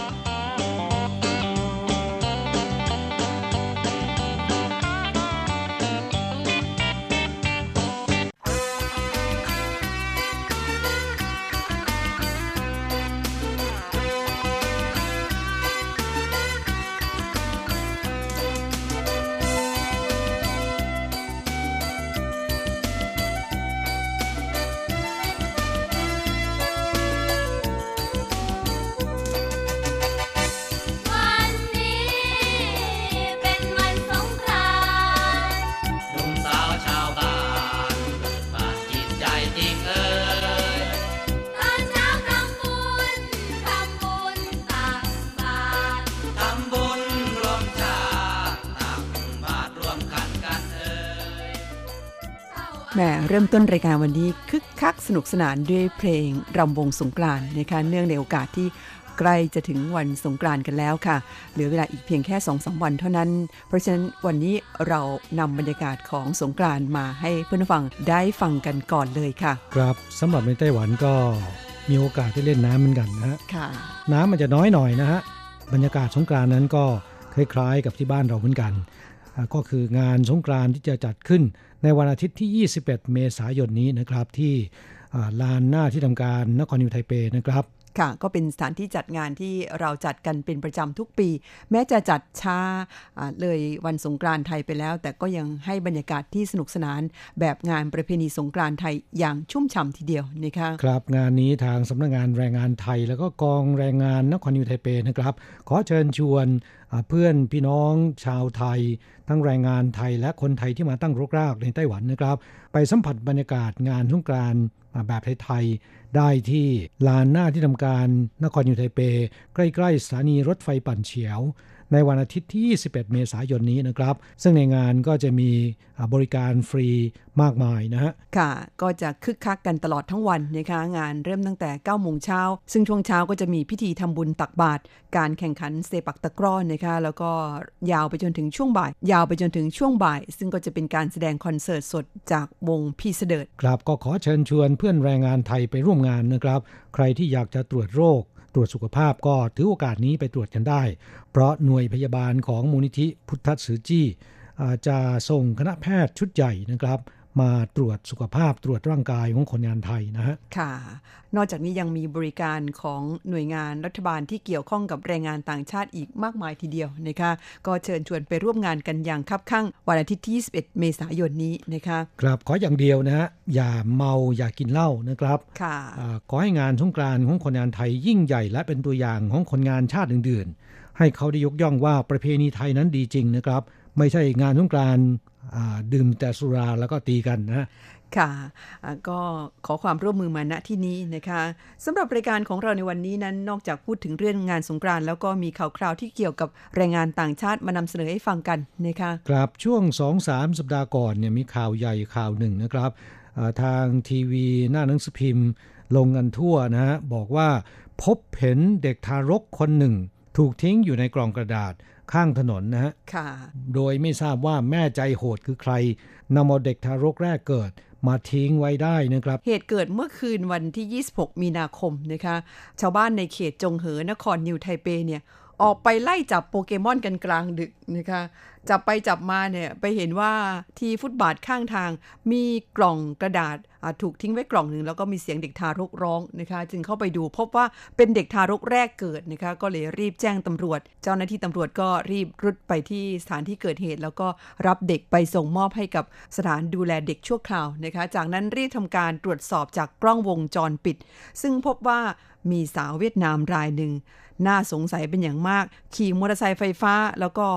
ต้นรายการวันนี้คึกคักสนุกสนานด้วยเพลงรำวงสงกรานต์นะคะเนื่องในโอกาสที่ใกล้จะถึงวันสงกรานต์กันแล้วค่ะ เหลือเวลาอีกเพียงแค่2อสวันเท่านั้น เพราะฉะนั้นวันนี้เรานำบรรยากาศของสงกรานต์มาให้เพื่อนฟังได้ฟังกันก่อนเลยค่ะ ครับสำหรับในไต้หวันก็มีโอกาสได้เล่นน้ำเหมือนกันนะฮะค่ะน้ำมันจะน้อยหน่อยนะฮะบรรยากาศสงกรานต์นั้นก็คล้ายๆ กับที่บ้านเราเหมือนกันอ่าก็คืองานสงกรานต์ที่จะจัดขึ้น ในวันอาทิตย์ที่ 21 เมษายนนี้นะครับที่ลานหน้าที่ทำการนครนิวยอร์กไทเปนะครับ ค่ะ ก็เป็นสถานที่จัดงานที่เราจัดกันเป็นประจำทุกปี แม้จะจัดช้าเลยวันสงกรานต์ไทยไปแล้ว แต่ก็ยังให้บรรยากาศที่สนุกสนานแบบงานประเพณีสงกรานต์ไทยอย่างชุ่มฉ่ำทีเดียวนะคะครับงานนี้ทางสำนักงานแรงงานไทย แล้วก็กองแรงงานนครนิวยอร์กไทเปนะครับ ขอเชิญชวนเพื่อนพี่น้องชาวไทย ทั้งแรงงานไทยและคนไทยที่มาตั้งรกรากในไต้หวันนะครับ ไปสัมผัสบรรยากาศงานสงกรานต์แบบไทย ได้ที่ลานหน้าที่ทำการนครยูไทเป ใกล้ ๆสถานีรถไฟปั่นเฉียว ในวันอาทิตย์ที่ 21 เมษายนนี้นะครับ ซึ่งในงานก็จะมีอ่าบริการฟรีมากมายนะฮะ ค่ะ ก็จะคึกคักกันตลอดทั้งวันนะคะ งานเริ่มตั้งแต่ 9 โมงเช้า ซึ่งช่วงเช้าก็จะมีพิธีทำบุญตักบาตร การแข่งขันเซปักตะกร้อนะคะ แล้วก็ยาวไปจนถึงช่วงบ่าย ยาวไปจนถึงช่วงบ่าย ซึ่งก็จะเป็นการแสดงคอนเสิร์ตสดจากวงพี่เสดิร์ดครับ ก็ขอเชิญชวนเพื่อนแรงงานไทยไปร่วมงานนะครับ ใครที่อยากจะตรวจโรค ตรวจสุขภาพก็ถือโอกาสนี้ไปตรวจกันได้ เพราะหน่วยพยาบาลของมูลนิธิพุทธสือจี้จะส่งคณะแพทย์ชุดใหญ่นะครับ มาตรวจสุขภาพตรวจร่างกายของคนงานไทยนะฮะ ค่ะ นอกจากนี้ยังมีบริการของหน่วยงานรัฐบาลที่เกี่ยวข้องกับแรงงานต่างชาติอีกมากมายทีเดียวนะคะ ก็เชิญชวนไปร่วมงานกันอย่างคับข้างวันอาทิตย์ที่ 21 เมษายนนี้นะคะ ครับ ขออย่างเดียวนะฮะ อย่าเมาอย่ากินเหล้านะครับ ค่ะอาขอให้งานสงกรานต์ของคนงานไทยยิ่งใหญ่และเป็นตัวอย่างของคนงานชาติอื่น ๆ ให้เขาได้ยกย่องว่าประเพณีไทยนั้นดีจริงนะครับ ไม่ใช่งานสงกรานต์อ่า ดื่มแต่สุราแล้วก็ตีกันนะฮะค่ะอ่าก็ขอความร่วมมือมาณที่นี้นะคะสำหรับรายการของเราในวันนี้นั้นนอกจากพูดถึงเรื่องงานสงกรานต์แล้วก็มีข่าวคราวที่เกี่ยวกับแรงงานต่างชาติมานำเสนอให้ฟังกันนะคะครับช่วง2-3สัปดาห์ก่อนเนี่ยมีข่าวใหญ่ข่าวหนึ่งนะครับอ่าทางทีวีหน้าหนังสือพิมพ์ ลงกันทั่วนะฮะบอกว่าพบเห็นเด็กทารกคนหนึ่ง ถูกทิ้งอยู่ในกล่องกระดาษข้างถนนนะฮะค่ะโดยไม่ทราบว่าแม่ใจโหดคือใครนำเอาเด็กทารกแรกเกิดมาทิ้งไว้ได้นะครับ เหตุเกิดเมื่อคืนวันที่ 26 มีนาคมนะคะ ชาวบ้านในเขตจงเหอนครนิวไทเปเนี่ย ออกไปไล่จับโปเกมอนกันกลางดึกนะคะจับไปจับมาเนี่ยไปเห็นว่าที่ฟุตบาทข้างทางมีกล่องกระดาษถูกทิ้งไว้กล่องหนึ่งแล้วก็มีเสียงเด็กทารกร้องนะคะ จึงเข้าไปดูพบว่าเป็นเด็กทารกแรกเกิดนะคะก็เลยรีบแจ้งตำรวจ เจ้าหน้าที่ตำรวจก็รีบรุดไปที่สถานที่เกิดเหตุ แล้วก็รับเด็กไปส่งมอบให้กับสถานดูแลเด็กชั่วคราวนะคะ จากนั้นรีบทำการตรวจสอบจากกล้องวงจรปิด ซึ่งพบว่ามีสาวเวียดนามรายหนึ่ง น่าสงสัยเป็นอย่างมาก ขี่มอเตอร์ไซค์ไฟฟ้าแล้วก็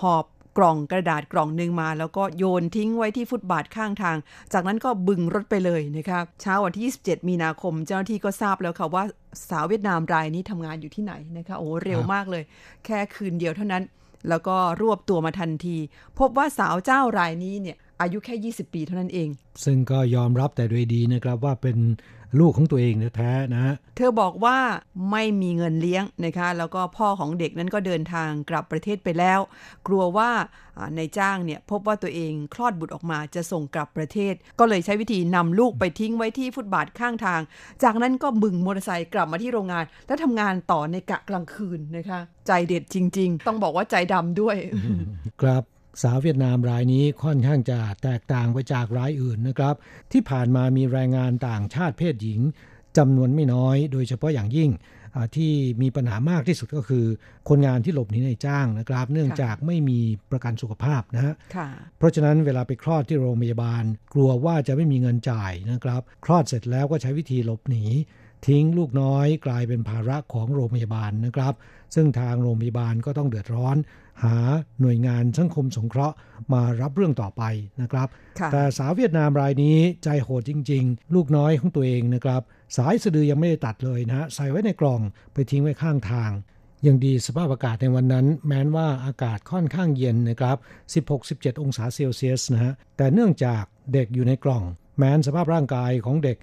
หอบกล่องกระดาษกล่องหนึ่งมา แล้วก็โยนทิ้งไว้ที่ฟุตบาทข้างทาง จากนั้นก็บึงรถไปเลยนะคะเช้าวันที่ 27 มีนาคม เจ้าหน้าที่ก็ทราบแล้วค่ะว่าสาวเวียดนามรายนี้ทำงานอยู่ที่ไหนนะคะโอ้เร็วมากเลย แค่คืนเดียวเท่านั้น แล้วก็รวบตัวมาทันที พบว่าสาวเจ้ารายนี้เนี่ยอายุแค่ 20 ปีเท่านั้นเอง ซึ่งก็ยอมรับแต่โดยดีนะครับว่าเป็น ลูกของตัวเองแท้ๆนะฮะเธอบอกว่าไม่มีเงินเลี้ยงนะคะ แล้วก็พ่อของเด็กนั้นก็เดินทางกลับประเทศไปแล้ว กลัวว่าในจ้างเนี่ยพบว่าตัวเองคลอดบุตรออกมาจะส่งกลับประเทศ ก็เลยใช้วิธีนำลูกไปทิ้งไว้ที่ฟุตบาทข้างทาง จากนั้นก็บึงมอเตอร์ไซค์กลับมาที่โรงงาน และทำงานต่อในกะกลางคืนนะคะ ใจเด็ดจริง ๆ ต้องบอกว่าใจดำด้วย ครับ สาวเวียดนามรายนี้ค่อนข้างจะแตกต่างไปจากรายอื่นนะครับ ที่ผ่านมามีแรงงานต่างชาติเพศหญิงจำนวนไม่น้อย โดยเฉพาะอย่างยิ่งที่มีปัญหามากที่สุดก็คือ คนงานที่หลบหนีในจ้างนะครับ เนื่องจากไม่มีประกันสุขภาพนะฮะเพราะฉะนั้นเวลาไปคลอดที่โรงพยาบาล กลัวว่าจะไม่มีเงินจ่ายนะครับ คลอดเสร็จแล้วก็ใช้วิธีหลบหนี ทิ้งลูกน้อยกลายเป็นภาระของโรงพยาบาลนะครับ ซึ่งทางโรงพยาบาลก็ต้องเดือดร้อน หาหน่วยงานสังคมสงเคราะห์มารับเรื่องต่อไปนะครับ แต่สาวเวียดนามรายนี้ใจโหดจริง ๆ ลูกน้อยของตัวเองนะครับ สายสะดือยังไม่ได้ตัดเลยนะใส่ไว้ในกล่องไปทิ้งไว้ข้างทางยังดีสภาพอากาศในวันนั้น แม้นว่าอากาศค่อนข้างเย็นนะครับ 16-17 องศาเซลเซียสนะฮะ แต่เนื่องจากเด็กอยู่ในกล่อง แม้นสภาพร่างกายของเด็ก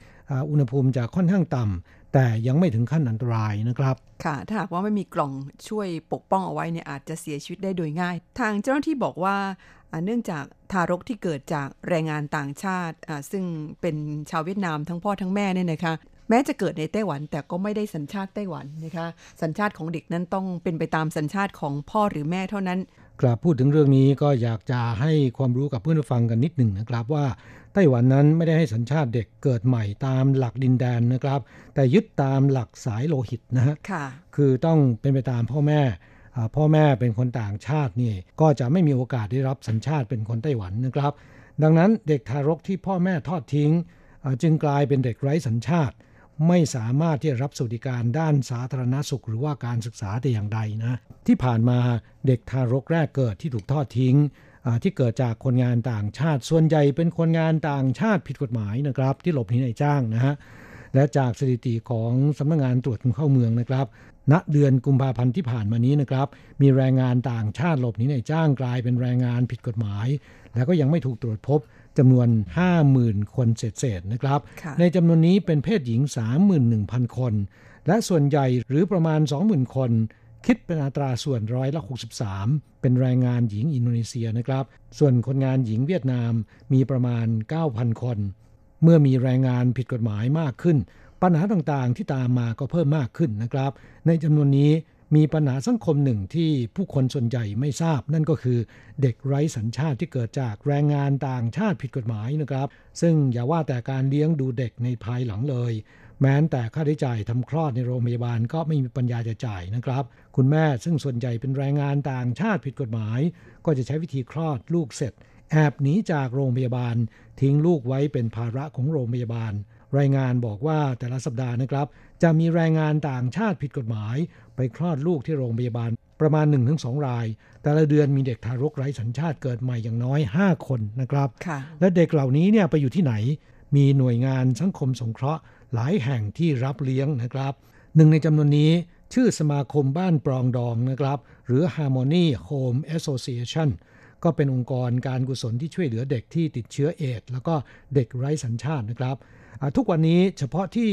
อุณหภูมิจะค่อนข้างต่ำแต่ยังไม่ถึงขั้นอันตรายนะครับ ค่ะถ้าหากว่าไม่มีกล่องช่วยปกป้องเอาไว้เนี่ยอาจจะเสียชีวิตได้โดยง่าย ทางเจ้าหน้าที่บอกว่าเนื่องจากทารกที่เกิดจากแรงงานต่างชาติ ซึ่งเป็นชาวเวียดนามทั้งพ่อทั้งแม่เนี่ยนะคะแม้จะเกิดในไต้หวันแต่ก็ไม่ได้สัญชาติไต้หวันนะคะ สัญชาติของเด็กนั้นต้องเป็นไปตามสัญชาติของพ่อหรือแม่เท่านั้น กลับพูดถึงเรื่องนี้ก็อยากจะให้ความรู้กับเพื่อนผู้ฟังกันนิดหนึ่งนะครับว่าไต้หวันนั้นไม่ได้ให้สัญชาติเด็กเกิดใหม่ตามหลักดินแดนนะครับ แต่ยึดตามหลักสายโลหิตนะฮะคือต้องเป็นไปตามพ่อแม่พ่อแม่เป็นคนต่างชาตินี่ก็จะไม่มีโอกาสได้รับสัญชาติเป็นคนไต้หวันนะครับ ดังนั้นเด็กทารกที่พ่อแม่ทอดทิ้ง จึงกลายเป็นเด็กไร้สัญชาติ ไม่สามารถที่จะรับสวัสดิการด้านสาธารณสุขหรือว่าการศึกษาแต่อย่างใดนะ ที่ผ่านมาเด็กทารกแรกเกิดที่ถูกทอดทิ้งที่เกิดจากคนงานต่างชาติ ส่วนใหญ่เป็นคนงานต่างชาติผิดกฎหมายนะครับ ที่หลบหนีในจ้างนะฮะและจากสถิติของสำนักงงานตรวจคนเข้าเมืองนะครับ ณ เดือนกุมภาพันธ์ที่ผ่านมานี้นะครับ มีแรงงานต่างชาติหลบหนีในจ้างกลายเป็นแรงงานผิดกฎหมาย แล้วก็ยังไม่ถูกตรวจพบ จำนวน 50,000 คนเศษๆนะครับ ในจำนวนนี้เป็นเพศหญิง 31,000 คน และส่วนใหญ่หรือประมาณ 20,000 คน คิดเป็นอัตราส่วนร้อยละ63 เป็นแรงงานหญิงอินโดนีเซียนะครับ ส่วนคนงานหญิงเวียดนามมีประมาณ 9,000 คน เมื่อมีแรงงานผิดกฎหมายมากขึ้น ปัญหาต่างๆที่ตามมาก็เพิ่มมากขึ้นนะครับ ในจำนวนนี้ มีปัญหาสังคมหนึ่งที่ผู้คนส่วนใหญ่ไม่ทราบ นั่นก็คือเด็กไร้สัญชาติที่เกิดจากแรงงานต่างชาติผิดกฎหมายนะครับ ซึ่งอย่าว่าแต่การเลี้ยงดูเด็กในภายหลังเลย แม้แต่ค่าใช้จ่ายทำคลอดในโรงพยาบาลก็ไม่มีปัญญาจะจ่ายนะครับ คุณแม่ซึ่งส่วนใหญ่เป็นแรงงานต่างชาติผิดกฎหมาย ก็จะใช้วิธีคลอดลูกเสร็จ แอบหนีจากโรงพยาบาล ทิ้งลูกไว้เป็นภาระของโรงพยาบาลรายงานบอกว่าแต่ละสัปดาห์นะครับ จะมีแรงงานต่างชาติผิดกฎหมาย ไปคลอดลูกที่โรงพยาบาลประมาณ 1-2 ราย แต่ละเดือนมีเด็กทารกไร้สัญชาติเกิดใหม่อย่างน้อย 5 คนนะครับ และเด็กเหล่านี้เนี่ยไปอยู่ที่ไหน มีหน่วยงานสังคมสงเคราะห์ หลายแห่งที่รับเลี้ยงนะครับ หนึ่งในจำนวนนี้ชื่อสมาคมบ้านปรองดองนะครับ หรือ Harmony Home Association ก็เป็นองค์กรการกุศลที่ช่วยเหลือเด็กที่ติดเชื้อเอดแล้วก็เด็กไร้สัญชาตินะครับ ทุกวันนี้เฉพาะที่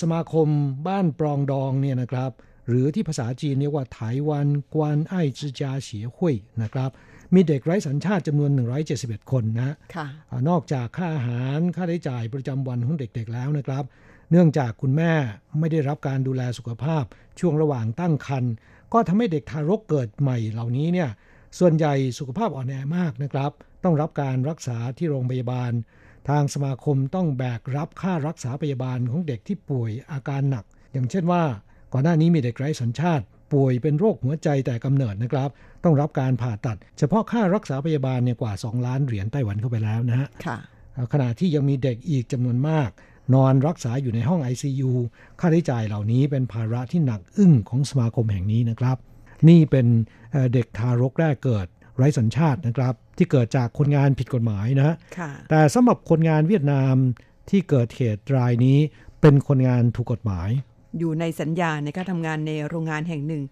สมาคมบ้านปรองดองเนี่ยนะครับ หรือที่ภาษาจีนเรียกว่าไต้หวันกวนไอจืจาเฉียหุยนะครับ มีเด็กไร้สัญชาติจำนวน 171 คนนะะนอกจากค่าอาหารค่าใช้จ่ายประจำวันของเด็กๆแล้วนะครับ เนื่องจากคุณแม่ไม่ได้รับการดูแลสุขภาพช่วงระหว่างตั้งครรภ์ก็ทำให้เด็กทารกเกิดใหม่เหล่านี้เนี่ยส่วนใหญ่สุขภาพอ่อนแอมากนะครับ ต้องรับการรักษาที่โรงพยาบาล ทางสมาคมต้องแบกรับค่ารักษาพยาบาลของเด็กที่ป่วยอาการหนัก อย่างเช่นว่า ก่อนหน้านี้มีเด็กไร้สัญชาติ ป่วยเป็นโรคหัวใจแต่กำเนิดนะครับ ต้องรับการผ่าตัด เฉพาะค่ารักษาพยาบาลเนี่ยกว่า 2 ล้านเหรียญไต้หวันเข้าไปแล้วนะฮะขณะที่ยังมีเด็กอีกจำนวนมาก นอนรักษาอยู่ในห้อง ICU ค่าใช้จ่ายเหล่านี้เป็นภาระที่หนักอึ้งของสมาคมแห่งนี้นะครับ นี่เป็นเด็กทารกแรกเกิดไร้สัญชาตินะครับ ที่เกิดจากคนงานผิดกฎหมายนะแต่สำหรับคนงานเวียดนามที่เกิดเหตุรายนี้เป็นคนงานถูกกฎหมาย อยู่ในสัญญาในการทำงานในโรงงานแห่งหนึ่ง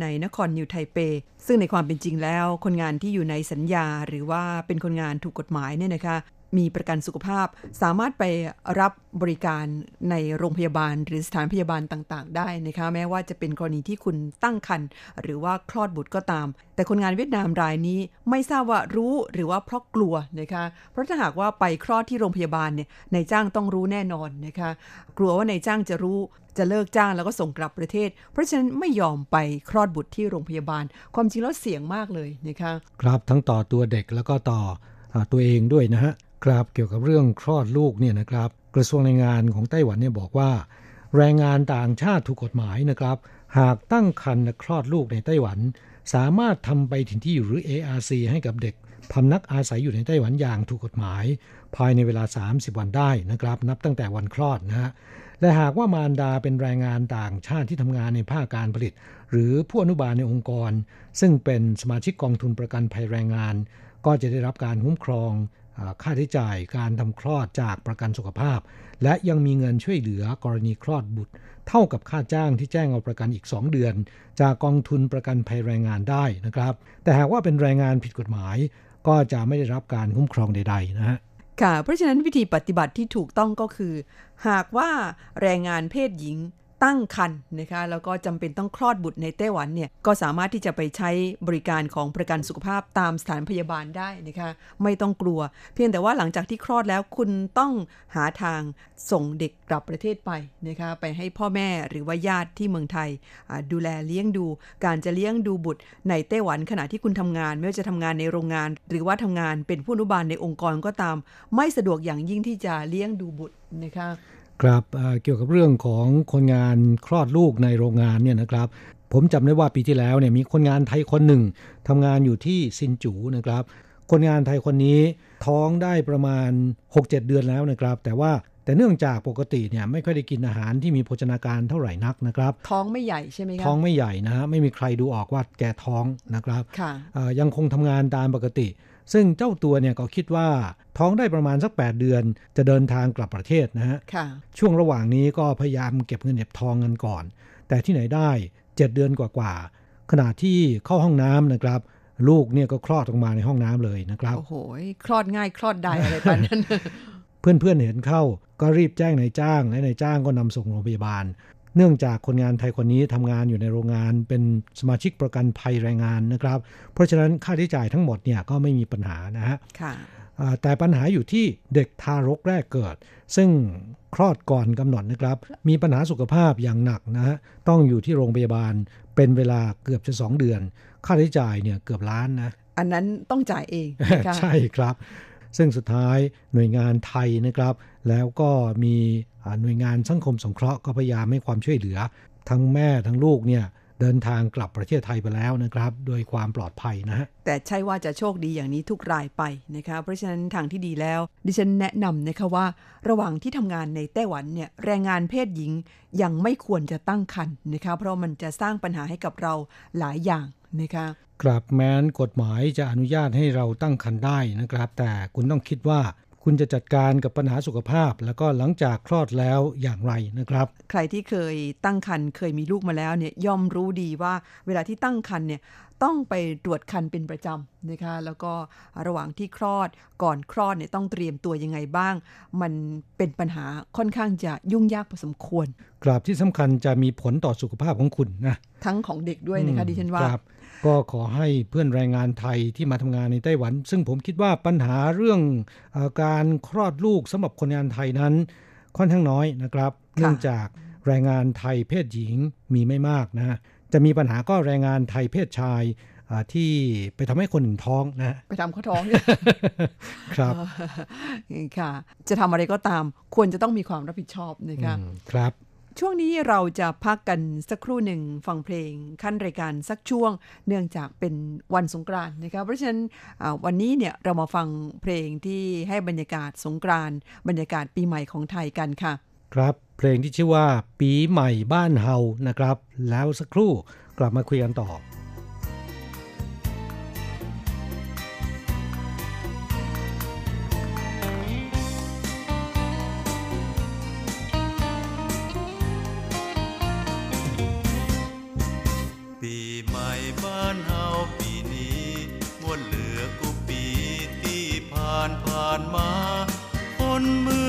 ในนครนิวไทเป ซึ่งในความเป็นจริงแล้ว คนงานที่อยู่ในสัญญาหรือว่าเป็นคนงานถูกกฎหมายเนี่ยนะคะ มีประกันสุขภาพ สามารถไปรับบริการในโรงพยาบาล หรือสถานพยาบาลต่างๆ ได้นะคะแม้ว่าจะเป็นกรณีที่คุณตั้งครรภ์หรือว่าคลอดบุตรก็ตาม แต่คนงานเวียดนามรายนี้ไม่ทราบว่ารู้หรือว่าเพราะกลัวนะคะเพราะถ้าหากว่าไปคลอดที่โรงพยาบาลเนี่ยนายจ้างต้องรู้แน่นอนนะคะกลัวว่านายจ้างจะรู้จะเลิกจ้างแล้วก็ส่งกลับประเทศ เพราะฉะนั้นไม่ยอมไปคลอดบุตรที่โรงพยาบาล ความจริงแล้วเสี่ยงมากเลยนะคะ ครับทั้งต่อตัวเด็กแล้วก็ต่ออตัวเองด้วยนะฮะ ครับเกี่ยวกับเรื่องคลอดลูกเนี่ยนะครับ กระทรวงแรงงานของไต้หวันเนี่ยบอกว่า แรงงานต่างชาติถูกกฎหมายนะครับ หากตั้งครรภ์และคลอดลูกในไต้หวัน สามารถทำไปถึงที่อยู่หรือ ARC ให้กับเด็กพำนักอาศัยอยู่ในไต้หวันอย่างถูกกฎหมาย ภายในเวลา 30 วันได้นะครับ นับตั้งแต่วันคลอดนะฮะและหากว่ามารดาเป็นแรงงานต่างชาติที่ทำงานในภาคการผลิต หรือผู้อนุบาลในองค์กร ซึ่งเป็นสมาชิกกองทุนประกันภัยแรงงาน ก็จะได้รับการคุ้มครอง ค่าใช้จ่ายการทำคลอดจากประกันสุขภาพ และยังมีเงินช่วยเหลือกรณีคลอดบุตร เท่ากับค่าจ้างที่แจ้งเอาประกันอีก 2 เดือน จากกองทุนประกันภัยแรงงานได้นะครับ แต่หากว่าเป็นแรงงานผิดกฎหมาย ก็จะไม่ได้รับการคุ้มครองใดๆนะฮะค่ะเพราะฉะนั้นวิธีปฏิบัติที่ถูกต้องก็คือ หากว่าแรงงานเพศหญิง ตั้งครรภ์นะคะแล้วก็จำเป็นต้องคลอดบุตรในไต้หวันเนี่ยก็สามารถที่จะไปใช้บริการของประกันสุขภาพตามสถานพยาบาลได้นะคะไม่ต้องกลัว เพียงแต่ว่าหลังจากที่คลอดแล้วคุณต้องหาทางส่งเด็กกลับประเทศไปนะคะไปให้พ่อแม่หรือว่าญาติที่เมืองไทย ดูแลเลี้ยงดู การจะเลี้ยงดูบุตรในไต้หวันขณะที่คุณทำงาน ไม่ว่าจะทำงานในโรงงาน หรือว่าทำงานเป็นผู้อนุบาลในองค์กรก็ตาม ไม่สะดวกอย่างยิ่งที่จะเลี้ยงดูบุตรนะคะ ครับเกี่ยวกับเรื่องของคนงานคลอดลูกในโรงงานเนี่ยนะครับ ผมจำได้ว่าปีที่แล้วเนี่ยมีคนงานไทยคนหนึ่งทำงานอยู่ที่ซินจูนะครับ คนงานไทยคนนี้ท้องได้ประมาณ 6-7 เดือนแล้วนะครับ แต่ว่าแต่เนื่องจากปกติเนี่ยไม่ค่อยได้กินอาหารที่มีโภชนาการเท่าไหร่นักนะครับ ท้องไม่ใหญ่ใช่ไหมครับท้องไม่ใหญ่นะฮะไม่มีใครดูออกว่าแกท้องนะครับยังคงทำงานตามปกติ ซึ่งเจ้าตัวเนี่ยก็คิดว่าท้องได้ประมาณสัก 8 เดือน จะเดินทางกลับประเทศนะฮะช่วงระหว่างนี้ก็พยายามเก็บเงินเก็บทองกันก่อน แต่ที่ไหนได้ 7 เดือนกว่าๆขณะที่เข้าห้องน้ำนะครับ ลูกเนี่ยก็คลอดออกมาในห้องน้ำเลยนะครับโอ้โหคลอดง่ายคลอดได้อะไรแบบนั้นเพื่อนๆเห็นเข้าก็รีบแจ้งนายจ้างและนายจ้างก็นำส่งโรงพยาบาล เนื่องจากคนงานไทยคนนี้ทำงานอยู่ในโรงงานเป็นสมาชิกประกันภัยแรงงานนะครับ เพราะฉะนั้นค่าใช้จ่ายทั้งหมดเนี่ยก็ไม่มีปัญหานะฮะแต่ปัญหาอยู่ที่เด็กทารกแรกเกิด ซึ่งคลอดก่อนกำหนดนะครับ มีปัญหาสุขภาพอย่างหนักนะฮะต้องอยู่ที่โรงพยาบาลเป็นเวลาเกือบจะสองเดือน ค่าใช้จ่ายเนี่ยเกือบล้านนะ อันนั้นต้องจ่ายเอง ใช่ครับ ซึ่งสุดท้ายหน่วยงานไทยนะครับ แล้วก็มี หน่วยงานสังคมสงเคราะห์ก็พยายามให้ความช่วยเหลือ ทั้งแม่ทั้งลูกเนี่ยเดินทางกลับประเทศไทยไปแล้วนะครับ โดยความปลอดภัยนะฮะแต่ใช่ว่าจะโชคดีอย่างนี้ทุกรายไปนะคะเพราะฉะนั้นทางที่ดีแล้ว ดิฉันแนะนำนะคะว่า ระหว่างที่ทำงานในไต้หวันเนี่ยแรงงานเพศหญิงยังไม่ควรจะตั้งครรภ์นะคะเพราะมันจะสร้างปัญหาให้กับเราหลายอย่างนะคะกลับแม้นกฎหมายจะอนุญาตให้เราตั้งครรภ์ได้นะครับ แต่คุณต้องคิดว่า คุณจะจัดการกับปัญหาสุขภาพ แล้วก็หลังจากคลอดแล้วอย่างไรนะครับ ใครที่เคยตั้งครรภ์เคยมีลูกมาแล้วเนี่ยย่อมรู้ดีว่าเวลาที่ตั้งครรภ์เนี่ยต้องไปตรวจคันเป็นประจำนะคะแล้วก็ระหว่างที่คลอดก่อนคลอดเนี่ยต้องเตรียมตัวยังไงบ้าง มันเป็นปัญหาค่อนข้างจะยุ่งยากพอสมควรกราบที่สำคัญจะมีผลต่อสุขภาพของคุณนะทั้งของเด็กด้วยนะคะดิฉันว่า ก็ขอให้เพื่อนแรงงานไทยที่มาทำงานในไต้หวัน ซึ่งผมคิดว่าปัญหาเรื่องอการคลอดลูกสำหรับคนงานไทยนั้นค่อนข้างน้อยนะครับ เนื่องจากแรงงานไทยเพศหญิงมีไม่มากนะจะมีปัญหาก็แรงงานไทยเพศชายที่ไปทำให้คนหนึ่งท้องนะ ไปทำเขาท้องครับค่ะ จะทำอะไรก็ตาม ควรจะต้องมีความรับผิดชอบนะคะครับ ช่วงนี้เราจะพักกันสักครู่หนึ่งฟังเพลงขั้นรายการสักช่วง เนื่องจากเป็นวันสงกรานต์นะครับเพราะฉะนั้นวันนี้เนี่ยเรามาฟังเพลงที่ให้บรรยากาศสงกรานต์บรรยากาศปีใหม่ของไทยกันค่ะ ครับเพลงที่ชื่อว่าปีใหม่บ้านเฮานะครับ แล้วสักครู่กลับมาคุยกันต่อ ผ่านมา คนมือ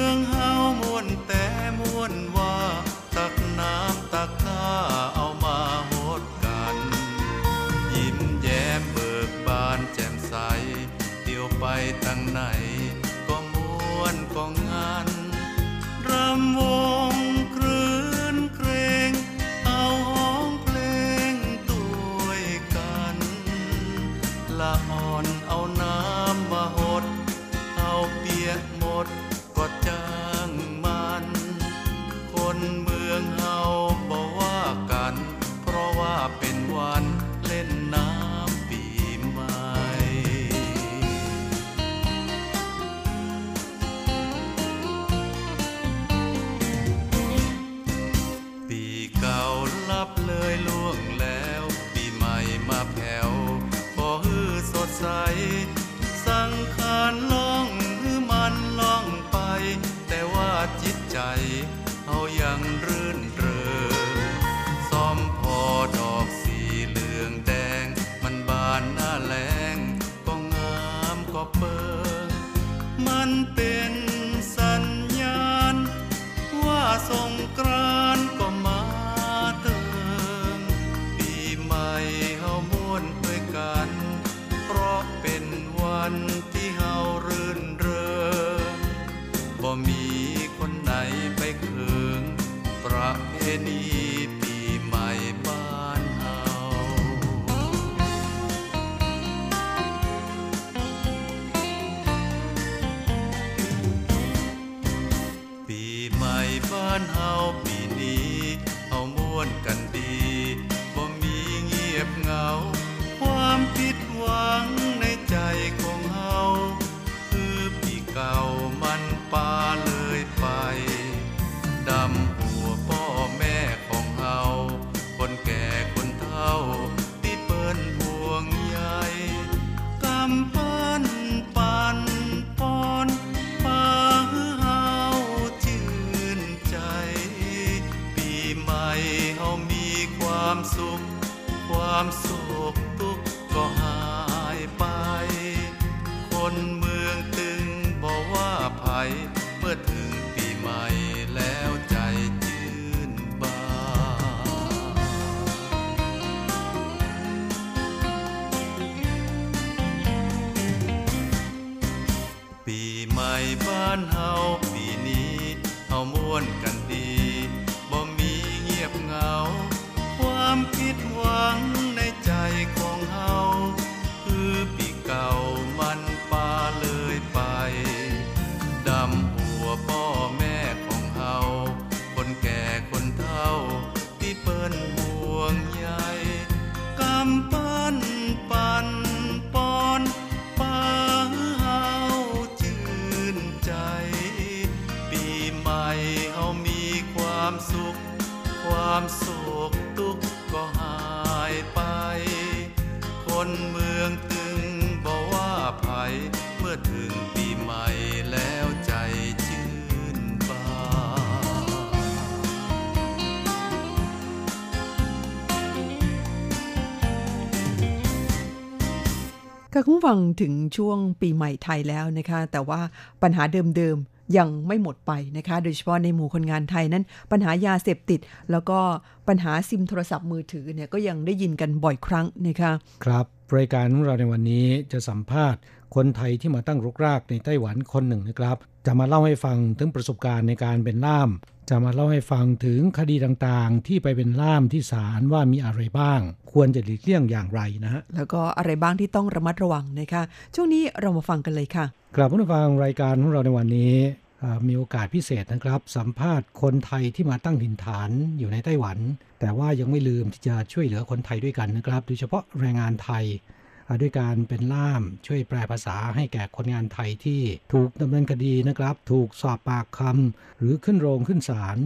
ฟังถึงช่วงปีใหม่ไทยแล้วนะคะ แต่ว่าปัญหาเดิมๆยังไม่หมดไปนะคะ โดยเฉพาะในหมู่คนงานไทยนั้น ปัญหายาเสพติด แล้วก็ปัญหาซิมโทรศัพท์มือถือเนี่ยก็ยังได้ยินกันบ่อยครั้งนะคะ ครับรายการของเราในวันนี้จะสัมภาษณ์คนไทยที่มาตั้งรกรากในไต้หวันคนหนึ่งนะครับ จะมาเล่าให้ฟังถึงประสบการณ์ในการเป็นล่าม จะมาเล่าให้ฟังถึงคดีต่างๆ ที่ไปเป็นล่ามที่ศาลว่ามีอะไรบ้าง ควรจะหลีกเลี่ยงอย่างไรนะฮะ แล้วก็อะไรบ้างที่ต้องระมัดระวังนะคะ ช่วงนี้เรามาฟังกันเลยค่ะ กลับผู้ฟังรายการของเราในวันนี้อ่ามีโอกาสพิเศษนะครับ สัมภาษณ์คนไทยที่มาตั้งถิ่นฐานอยู่ในไต้หวัน แต่ว่ายังไม่ลืมที่จะช่วยเหลือคนไทยด้วยกันนะครับ โดยเฉพาะแรงงานไทยอ่า ด้วยการเป็นล่ามช่วยแปลภาษาให้แก่คนงานไทยที่ถูกดำเนินคดีนะครับ ถูกสอบปากคำหรือขึ้นโรงขึ้นศาล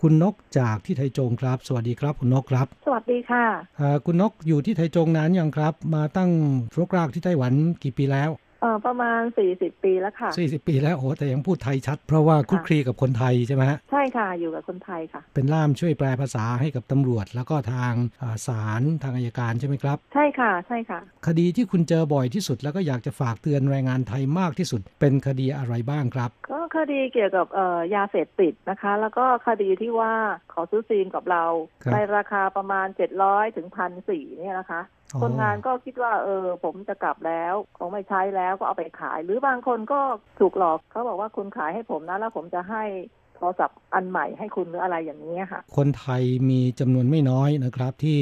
คุณนกจากที่ไทยจงครับ สวัสดีครับ คุณนกครับ สวัสดีค่ะอ่าคุณนกอยู่ที่ไทยจงนานยังครับ มาตั้งรกรากที่ไต้หวันกี่ปีแล้ว เออประมาณ40ปีแล้วค่ะ40ปีแล้วโอ้แต่ยังพูดไทยชัด เพราะว่าคลุกคลีกับคนไทยใช่ไหมฮะใช่ค่ะอยู่กับคนไทยค่ะ เป็นล่ามช่วยแปลภาษาให้กับตำรวจ แล้วก็ทางอ่าศาลทางอายการใช่ไหมครับ ใช่ค่ะใช่ค่ะ คดีที่คุณเจอบ่อยที่สุดแล้วก็อยากจะฝากเตือนแรงงานไทยมากที่สุด เป็นคดีอะไรบ้างครับ ก็คดีเกี่ยวกับเอ่อยาเสพติดนะคะ แล้วก็คดีที่ว่าขอซื้อซีนกับเราครับในราคาประมาณ700ถึงพันสี่เนี่ยนะคะอ๋อ คนงานก็คิดว่าเออผมจะกลับแล้วคงไม่ใช้แล้วก็เอาไปขาย หรือบางคนก็ถูกหลอกเขาบอกว่าคุณขายให้ผมนะแล้วผมจะให้โทรศัพท์อันใหม่ให้คุณหรืออะไรอย่างนี้ยค่ะ คนไทยมีจำนวนไม่น้อยนะครับที่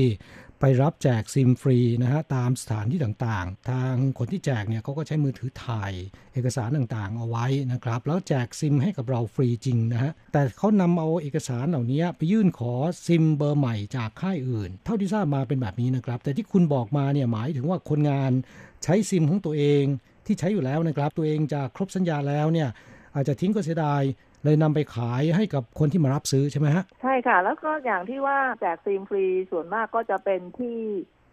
ไปรับแจกซิมฟรีนะฮะตามสถานที่ต่างๆ ทางคนที่แจกเนี่ยเขาก็ใช้มือถือถ่าย เอกสารต่างๆ เอาไว้นะครับ แล้วแจกซิมให้กับเราฟรีจริงนะฮะแต่เขานำเอาเอกสารเหล่านี้ไปยื่นขอซิมเบอร์ใหม่จากค่ายอื่น เท่าที่ทราบมาเป็นแบบนี้นะครับ แต่ที่คุณบอกมาเนี่ยหมายถึงว่าคนงานใช้ซิมของตัวเองที่ใช้อยู่แล้วนะครับ ตัวเองจะครบสัญญาแล้วเนี่ยอาจจะทิ้งก็เสียดาย เลยนำไปขายให้กับคนที่มารับซื้อใช่ไหมฮะใช่ค่ะ แล้วก็อย่างที่ว่าแจกซิมฟรีส่วนมากก็จะเป็นที่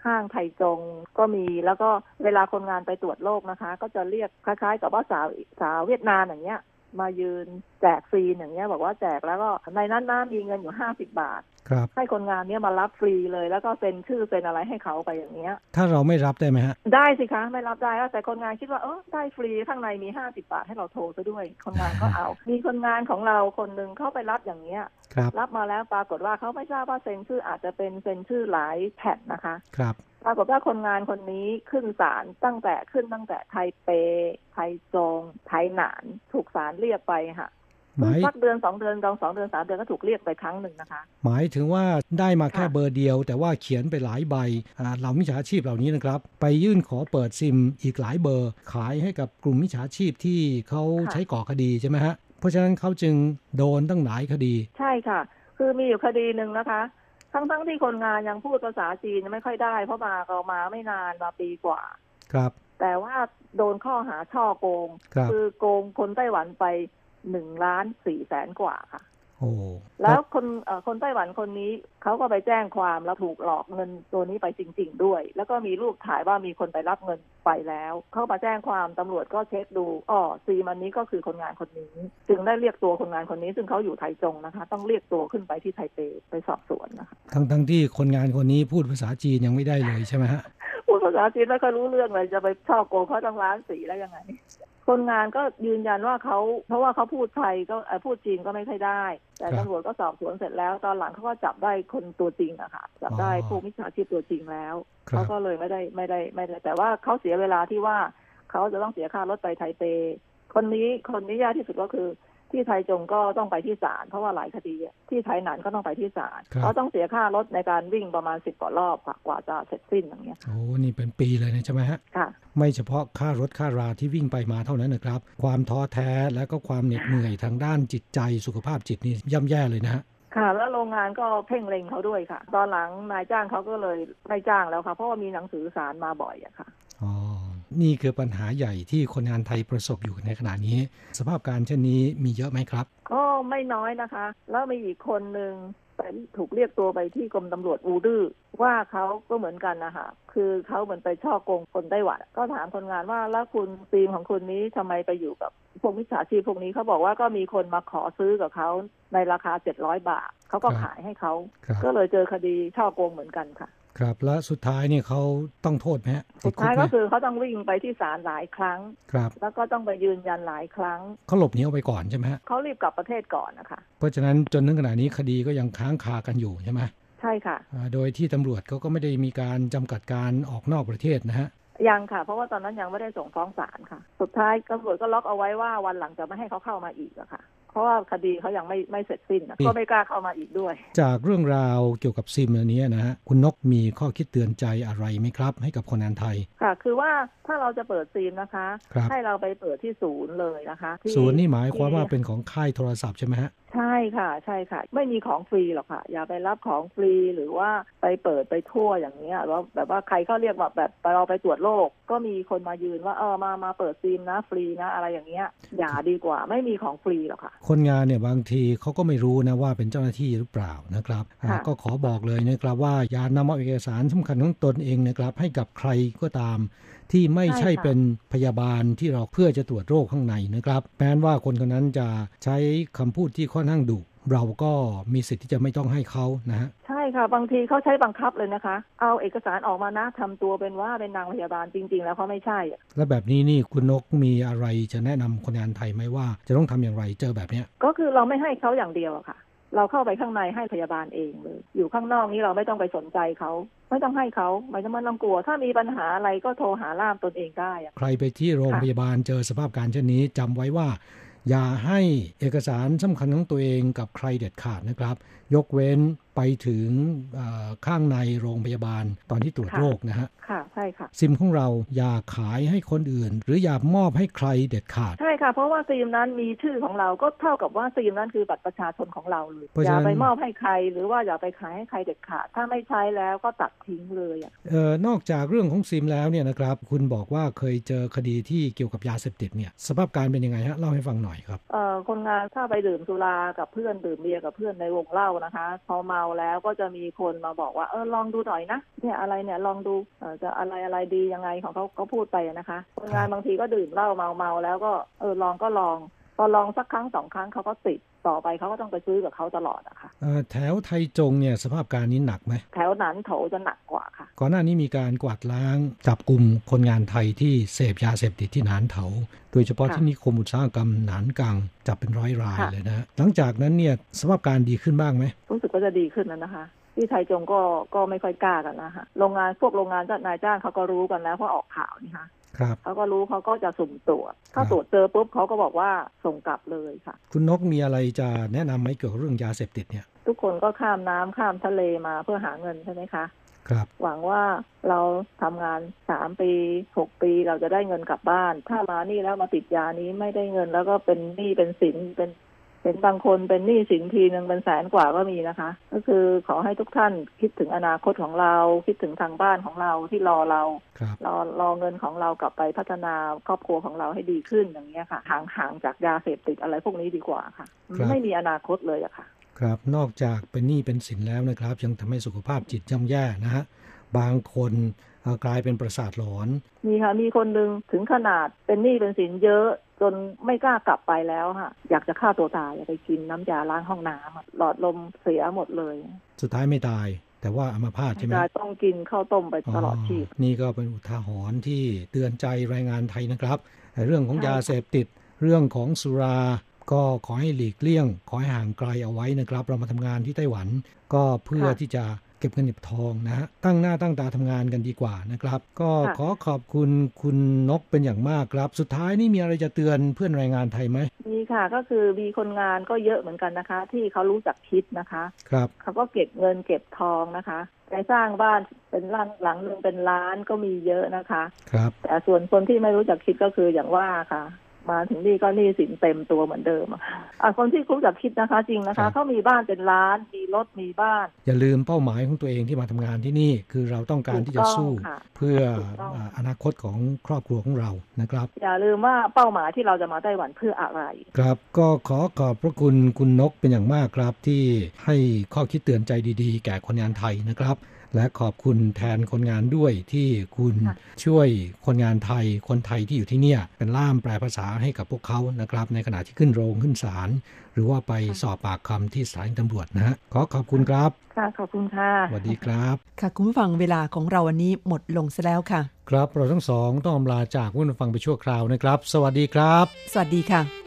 ห้างไทยจงก็มีแล้วก็เวลาคนงานไปตรวจโรคนะคะ ก็จะเรียกคล้ายๆ กับว่าสาวสาวเวียดนามอย่างเงี้ย มายืนแจกฟรีอย่างเงี้ยบอกว่าแจกแล้วก็ในนั้นน้ามีเงินอยู่ห้าสิบบาท ครับให้คนงานเนี้ยมารับฟรีเลย แล้วก็เซ็นชื่อเซ็นอะไรให้เขาไปอย่างเงี้ย ถ้าเราไม่รับได้ไหมฮะ ได้สิคะไม่รับได้แต่คนงานคิดว่าเออได้ฟรีข้างในมีห้าสิบาทให้เราโทรซะด้วย คนงานก็เอา มีคนงานของเราคนหนึ่งเข้าไปรับอย่างเงี้ยครับรับมาแล้วปรากฏว่าเขาไม่ทราบว่าเซ็นชื่ออาจจะเป็นเซ็นชื่อหลายแผ่นนะคะ ครับปรากฏว่าคนงานคนนี้ขึ้นศาลตั้งแต่ขึ้นตั้งแต่ไทเป ไทจง ไทหนาน ถูกศาลเรียกไปค่ะหมาย สักเดือนสองเดือนสองสองเดือนสามเดือนก็ถูกเรียกไปครั้งหนึ่งนะคะ หมายถึงว่าได้มาแค่ค่ะเบอร์เดียว แต่ว่าเขียนไปหลายใบอ่าเหล่ามิจฉาชีพเหล่านี้นะครับ ไปยื่นขอเปิดซิมอีกหลายเบอร์ ขายให้กับกลุ่มมิจฉาชีพที่เขาใช้ก่อคดีใช่ไหมฮะเพราะฉะนั้นเขาจึงโดนตั้งหลายคดี ใช่ค่ะ คือมีอยู่คดีหนึ่งนะคะทั้งๆที่คนงานยังพูดภาษาจีนไม่ค่อยได้ เพราะมาก็มาไม่นานมาปีกว่า ครับ แต่ว่าโดนข้อหาช่อโกงครับอโกงคนไต้หวันไป หนึ่งล้านสี่แสนกว่าค่ะโอ้แล้วคนเอ่อคนไต้หวันคนนี้เขาก็ไปแจ้งความแล้วถูกหลอกเงินตัวนี้ไปจริง ๆ ด้วย แล้วก็มีรูปถ่ายว่ามีคนไปรับเงินไปแล้ว เขามาแจ้งความตำรวจก็เช็คดูอ๋อซีมันนี้ก็คือคนงานคนนี้ จึงได้เรียกตัวคนงานคนนี้ ซึ่งเขาอยู่ไทจงนะคะ ต้องเรียกตัวขึ้นไปที่ไทเปไปสอบสวนนะคะทั้งทั้งที่คนงานคนนี้พูดภาษาจีนยังไม่ได้เลยใช่ไหมฮะพูดภาษาจีนไม่ค่อยรู้เรื่องเลยจะไปช่อโกงเขาตั้งล้านสีแล้วยังไง คนงานก็ยืนยันว่าเขาเพราะว่าเขาพูดไทยก็เอ่อพูดจีนก็ไม่ค่อยได้ แต่ครับตำรวจก็สอบสวนเสร็จแล้ว ตอนหลังเขาก็จับได้คนตัวจริงอะค่ะจับได้อ๋อผู้มิจฉาชีพตัวจริงแล้วครับเขาก็เลยไม่ได้ไม่ได้ไม่ได้ แต่ว่าเขาเสียเวลาที่ว่าเขาจะต้องเสียค่ารถไปไทเป คนนี้คนนี้ยากที่สุดก็คือ ที่ไทยจงก็ต้องไปที่ศาลเพราะว่าหลายคดีอะที่ไทยหนานก็ต้องไปที่ศาลครับเขาต้องเสียค่ารถในการวิ่งประมาณสิบกว่ารอบค่ะกว่าจะเสร็จสิ้นอย่างเงี้ยโอ้นี่เป็นปีเลยนะใช่ไหมฮะค่ะไม่เฉพาะค่ารถค่าราที่วิ่งไปมาเท่านั้นนะครับ ความท้อแท้และก็ความเหน็ดเหนื่อยทางด้านจิตใจสุขภาพจิตนี่ย่ำแย่เลยนะฮะค่ะแล้วโรงงานก็เพ่งเล็งเขาด้วยค่ะ ตอนหลังนายจ้างเขาก็เลยไม่จ้างแล้วค่ะ เพราะว่ามีหนังสือสารมาบ่อยอะค่ะอ๋อ นี่คือปัญหาใหญ่ที่คนงานไทยประสบอยู่ในขณะนี้ สภาพการเช่นนี้มีเยอะไหมครับ ก็ไม่น้อยนะคะ แล้วมีอีกคนหนึ่งไปถูกเรียกตัวไปที่กรมตำรวจอูดื้อว่าเขาก็เหมือนกันนะคะคือเขาเหมือนไปช่อโกงคนไต้หวันก็ถามคนงานว่าแล้วคุณทีมของคุณนี้ทำไมไปอยู่กับพวกมิจฉาชีพพวกนี้เขาบอกว่าก็มีคนมาขอซื้อกับเขาในราคาเจ็ดร้อยบาทเขาก็ครับขายให้เขาครับก็เลยเจอคดีช่อโกงเหมือนกันค่ะ ครับและสุดท้ายเนี่ยเขาต้องโทษไหมฮะติสุดดคุกท้ายไหมก็คือเขาต้องวิ่งไปที่ศาลหลายครั้ง ครับ แล้วก็ต้องไปยืนยันหลายครั้งเขาหลบหนีออกไปก่อนใช่ไหมฮะเขารีบกลับประเทศก่อนนะคะเพราะฉะนั้นจนถึงขณะนี้คดีก็ยังค้างคากันอยู่ใช่ไหมใช่ค่ะอ่าโดยที่ตำรวจเขาก็ไม่ได้มีการจำกัดการออกนอกประเทศนะฮะยังค่ะ เพราะว่าตอนนั้นยังไม่ได้ส่งฟ้องศาลค่ะ สุดท้ายตำรวจก็ล็อกเอาไว้ว่าวันหลังจะไม่ให้เขาเข้ามาอีกอะค่ะเพ ราะว่าคดีเขายังไม่ไม่เสร็จสิ้นอะก็ไม่กล้าเข้ามาอีกด้วย จากเรื่องราวเกี่ยวกับซิมอันนี้นะฮะคุณนกมีข้อคิดเตือนใจอะไรไหมครับ ให้กับคนงานไทยค่ะ คือว่าถ้าเราจะเปิดซีมนะคะครับให้เราไปเปิดที่ศูนย์เลยนะคะที่ศูนย์นี่หมายความว่าที่เป็นของค่ายโทรศัพท์ใช่ไหมฮะใช่ค่ะ ใช่ค่ะ ไม่มีของฟรีหรอกค่ะ อย่าไปรับของฟรีหรือว่าไปเปิดไปทั่วอย่างเนี้ยแล้วแบบว่าใครเขาเรียกว่าแบบเราไปตรวจโรคก็มีคนมายืนว่าเออมามาเปิดซิมนะฟรีนะอะไรอย่างเงี้ยอย่าดีกว่าไม่มีของฟรีหรอกค่ะคนงานเนี่ยบางทีเขาก็ไม่รู้นะว่าเป็นเจ้าหน้าที่หรือเปล่านะครับอ่าค่ะก็ขอบอกเลยนะครับว่าอย่านำเอาเอกสารสำคัญของตนเองนะครับ ให้กับใครก็ตาม ที่ไม่ใช่เป็นพยาบาลที่เราเพื่อจะตรวจโรคข้างในนะครับแม้ว่าคนคนนั้นจะใช้คำพูดที่ค่อนข้างดุ เราก็มีสิทธิ์ที่จะไม่ต้องให้เขานะฮะใช่ค่ะ บางทีเขาใช้บังคับเลยนะคะ เอาเอกสารออกมานะทำตัวเป็นว่าเป็นนางพยาบาลจริง ๆ แล้วเขาไม่ใช่อะและแบบนี้นี่คุณนกมีอะไรจะแนะนำคนงานไทยไหมว่า จะต้องทำอย่างไรเจอแบบเนี้ยก็คือเราไม่ให้เขาอย่างเดียวอะค่ะ เราเข้าไปข้างในให้พยาบาลเองเลย อยู่ข้างนอกนี้เราไม่ต้องไปสนใจเขาไม่ต้องให้เขาไม่ต้องมันต้องกลัว ถ้ามีปัญหาอะไรก็โทรหาล่ามตนเองได้อะใครไปที่โรงพยาบาลเจอสภาพการเช่นนี้จำไว้ว่า อย่าให้เอกสารสำคัญของตัวเองกับใครเด็ดขาดนะครับ ยกเว้น ไปถึงเอ่อข้างในโรงพยาบาลตอนที่ตรวจโรคนะฮะค่ะใช่ค่ะซิมของเราอย่าขายให้คนอื่น หรืออย่ามอบให้ใครเด็ดขาดใช่ค่ะ เพราะว่าซีมนั้นมีชื่อของเราก็เท่ากับว่าซีมนั้นคือบัตรประชาชนของเราเลยเพราะอฉะนั้ย่านไปมอบให้ใครหรือว่าอย่าไปขายให้ใครเด็ดขาด ถ้าไม่ใช้แล้วก็ตัดทิ้งเลยอะเอ่อนอกจากเรื่องของซิมแล้วเนี่ยนะครับ คุณบอกว่าเคยเจอคดีที่เกี่ยวกับยาเสพติดเนี่ยสภาพการเป็นยังไงฮะเล่าให้ฟังหน่อยครับเอ่อคนงานถ้าไปดื่มสุรากับเพื่อนดื่มเบียร์กับเพื่อนในวงเหล้านะคะพอเมาแล้วก็จะมีคนมาบอกว่าเออลองดูหน่อยนะเนี่ยอะไรเนี่ยลองดูเอ่อจะอะไรอะไรดียังไงของเขาเขาพูดไปนะคะคนงานบางทีก็ดื่มเหล้าเมาเมาแล้วก็เออลองก็ลอง พอลองสักครั้งสองครั้งเขาก็ติดต่อไปเขาก็ต้องไปซื้อกับเขาตลอดอะค่ะเอ่อแถวไทยจงเนี่ยสภาพการนี้หนักไหมแถวนั้นโถจะหนักกว่าค่ะ ก่อนหน้านี้มีการกวาดล้างจับกลุ่มคนงานไทยที่เสพยาเสพติดที่หนานเถา โดยเฉพาะที่นิคมอุตสาหกรรมหนานกังจับเป็นร้อยรายเลยนะหลังจากนั้นเนี่ยสภาพการดีขึ้นบ้างไหมรู้สึกว่าจะดีขึ้นแล้วนะคะที่ไทยจงก็ก็ไม่ค่อยกล้ากันนะคะโรงงานพวกโรงงานจ้นายจ้างเขาก็รู้กันแล้วเพราะออกข่าวนี่ค่ะครับ เขาก็รู้เขาก็จะสุ่มตรวจ ถ้าตรวจเจอปุ๊บเขาก็บอกว่าส่งกลับเลยค่ะ คุณนกมีอะไรจะแนะนำไหมเกี่ยวกับเรื่องยาเสพติดเนี่ย ทุกคนก็ข้ามน้ำข้ามทะเลมาเพื่อหาเงินใช่ไหมคะครับหวังว่าเราทำงานสามปีหกปีเราจะได้เงินกลับบ้าน ถ้ามานี่แล้วมาติดยานี้ไม่ได้เงินแล้วก็เป็นหนี้เป็นสินเป็น เป็นบางคนเป็นหนี้สินทีหนึ่งเป็นแสนกว่าก็มีนะคะ ก็คือขอให้ทุกท่านคิดถึงอนาคตของเรา คิดถึงทางบ้านของเราที่รอเราครับรอรอเงินของเรากลับไปพัฒนาครอบครัวของเราให้ดีขึ้นอย่างเงี้ยค่ะ ห่างห่างจากยาเสพติดอะไรพวกนี้ดีกว่าค่ะครับไม่มีอนาคตเลยอะค่ะ ครับนอกจากเป็นหนี้เป็นสินแล้วนะครับ ยังทำให้สุขภาพจิตย่ำแย่นะฮะบางคนเอ่อกลายเป็นประสาทหลอน มีค่ะมีคนหนึ่งถึงขนาดเป็นหนี้เป็นสินเยอะ จนไม่กล้ากลับไปแล้วค่ะ อยากจะฆ่าตัวตายอยากไปกินน้ำยาล้างห้องน้ำอะหลอดลมเสียหมดเลย สุดท้ายไม่ตาย แต่ว่าอัมาพาตใช่ไหมยายต้องกินข้าวต้มไปตลอดชีพนี่ก็เป็นอุทาหรณ์ที่เตือนใจแรงงานไทยนะครับแต่เรื่องของยาเสพติดเรื่องของสุราก็ขอให้หลีกเลี่ยง ขอให้ห่างไกลเอาไว้นะครับ เรามาทำงานที่ไต้หวัน ก็เพื่อค่ะที่จะ เก็บเงินเก็บทองนะฮะตั้งหน้าตั้งตาทำงานกันดีกว่านะครับ ก็ค่ะขอขอบคุณคุณนกเป็นอย่างมากครับ สุดท้ายนี่มีอะไรจะเตือนเพื่อนแรงงานไทยไหมมีค่ะ ก็คือมีคนงานก็เยอะเหมือนกันนะคะ ที่เขารู้จักคิดนะคะ ครับเขาก็เก็บเงินเก็บทองนะคะไปสร้างบ้านเป็นหลังหลังหนึ่งเป็นล้านก็มีเยอะนะคะ ครับ แต่ส่วนคนที่ไม่รู้จักคิดก็คืออย่างว่าค่ะ มาถึงนี่ก็หนี้สินเต็มตัวเหมือนเดิมอะค่ะอะคนที่รู้จักคิดนะคะ จริงนะครัคะบเขามีบ้านเป็นล้านมีรถมีบ้าน อย่าลืมเป้าหมายของตัวเองที่มาทำงานที่นี่คือเราต้องการที่จะสู้ถูกต้องค่ะเพื่อถูกต้องอ่าอนาคตของครอบครัวของเรานะครับ อย่าลืมว่าเป้าหมายที่เราจะมาไต้หวันเพื่ออะไร ครับก็ขอขอบพระคุณคุณนกเป็นอย่างมากครับที่ให้ข้อคิดเตือนใจดีๆ แก่คนงานไทยนะครับ และขอบคุณแทนคนงานด้วยที่คุณค่ะช่วยคนงานไทยคนไทยที่อยู่ที่เนี่ย เป็นล่ามแปลภาษาให้กับพวกเขานะครับ ในขณะที่ขึ้นโรงขึ้นศาลหรือว่าไปสอบปากคำที่สถานีตำรวจนะฮะขอขอบคุณครับค่ะขอบคุณค่ะสวัสดีครับ ค่ะคุณผู้ฟังเวลาของเราวันนี้หมดลงซะแล้วค่ะ ครับเราทั้งสองต้องอำลาจากผู้ฟังไปชั่วคราวนะครับ สวัสดีครับ สวัสดีค่ะ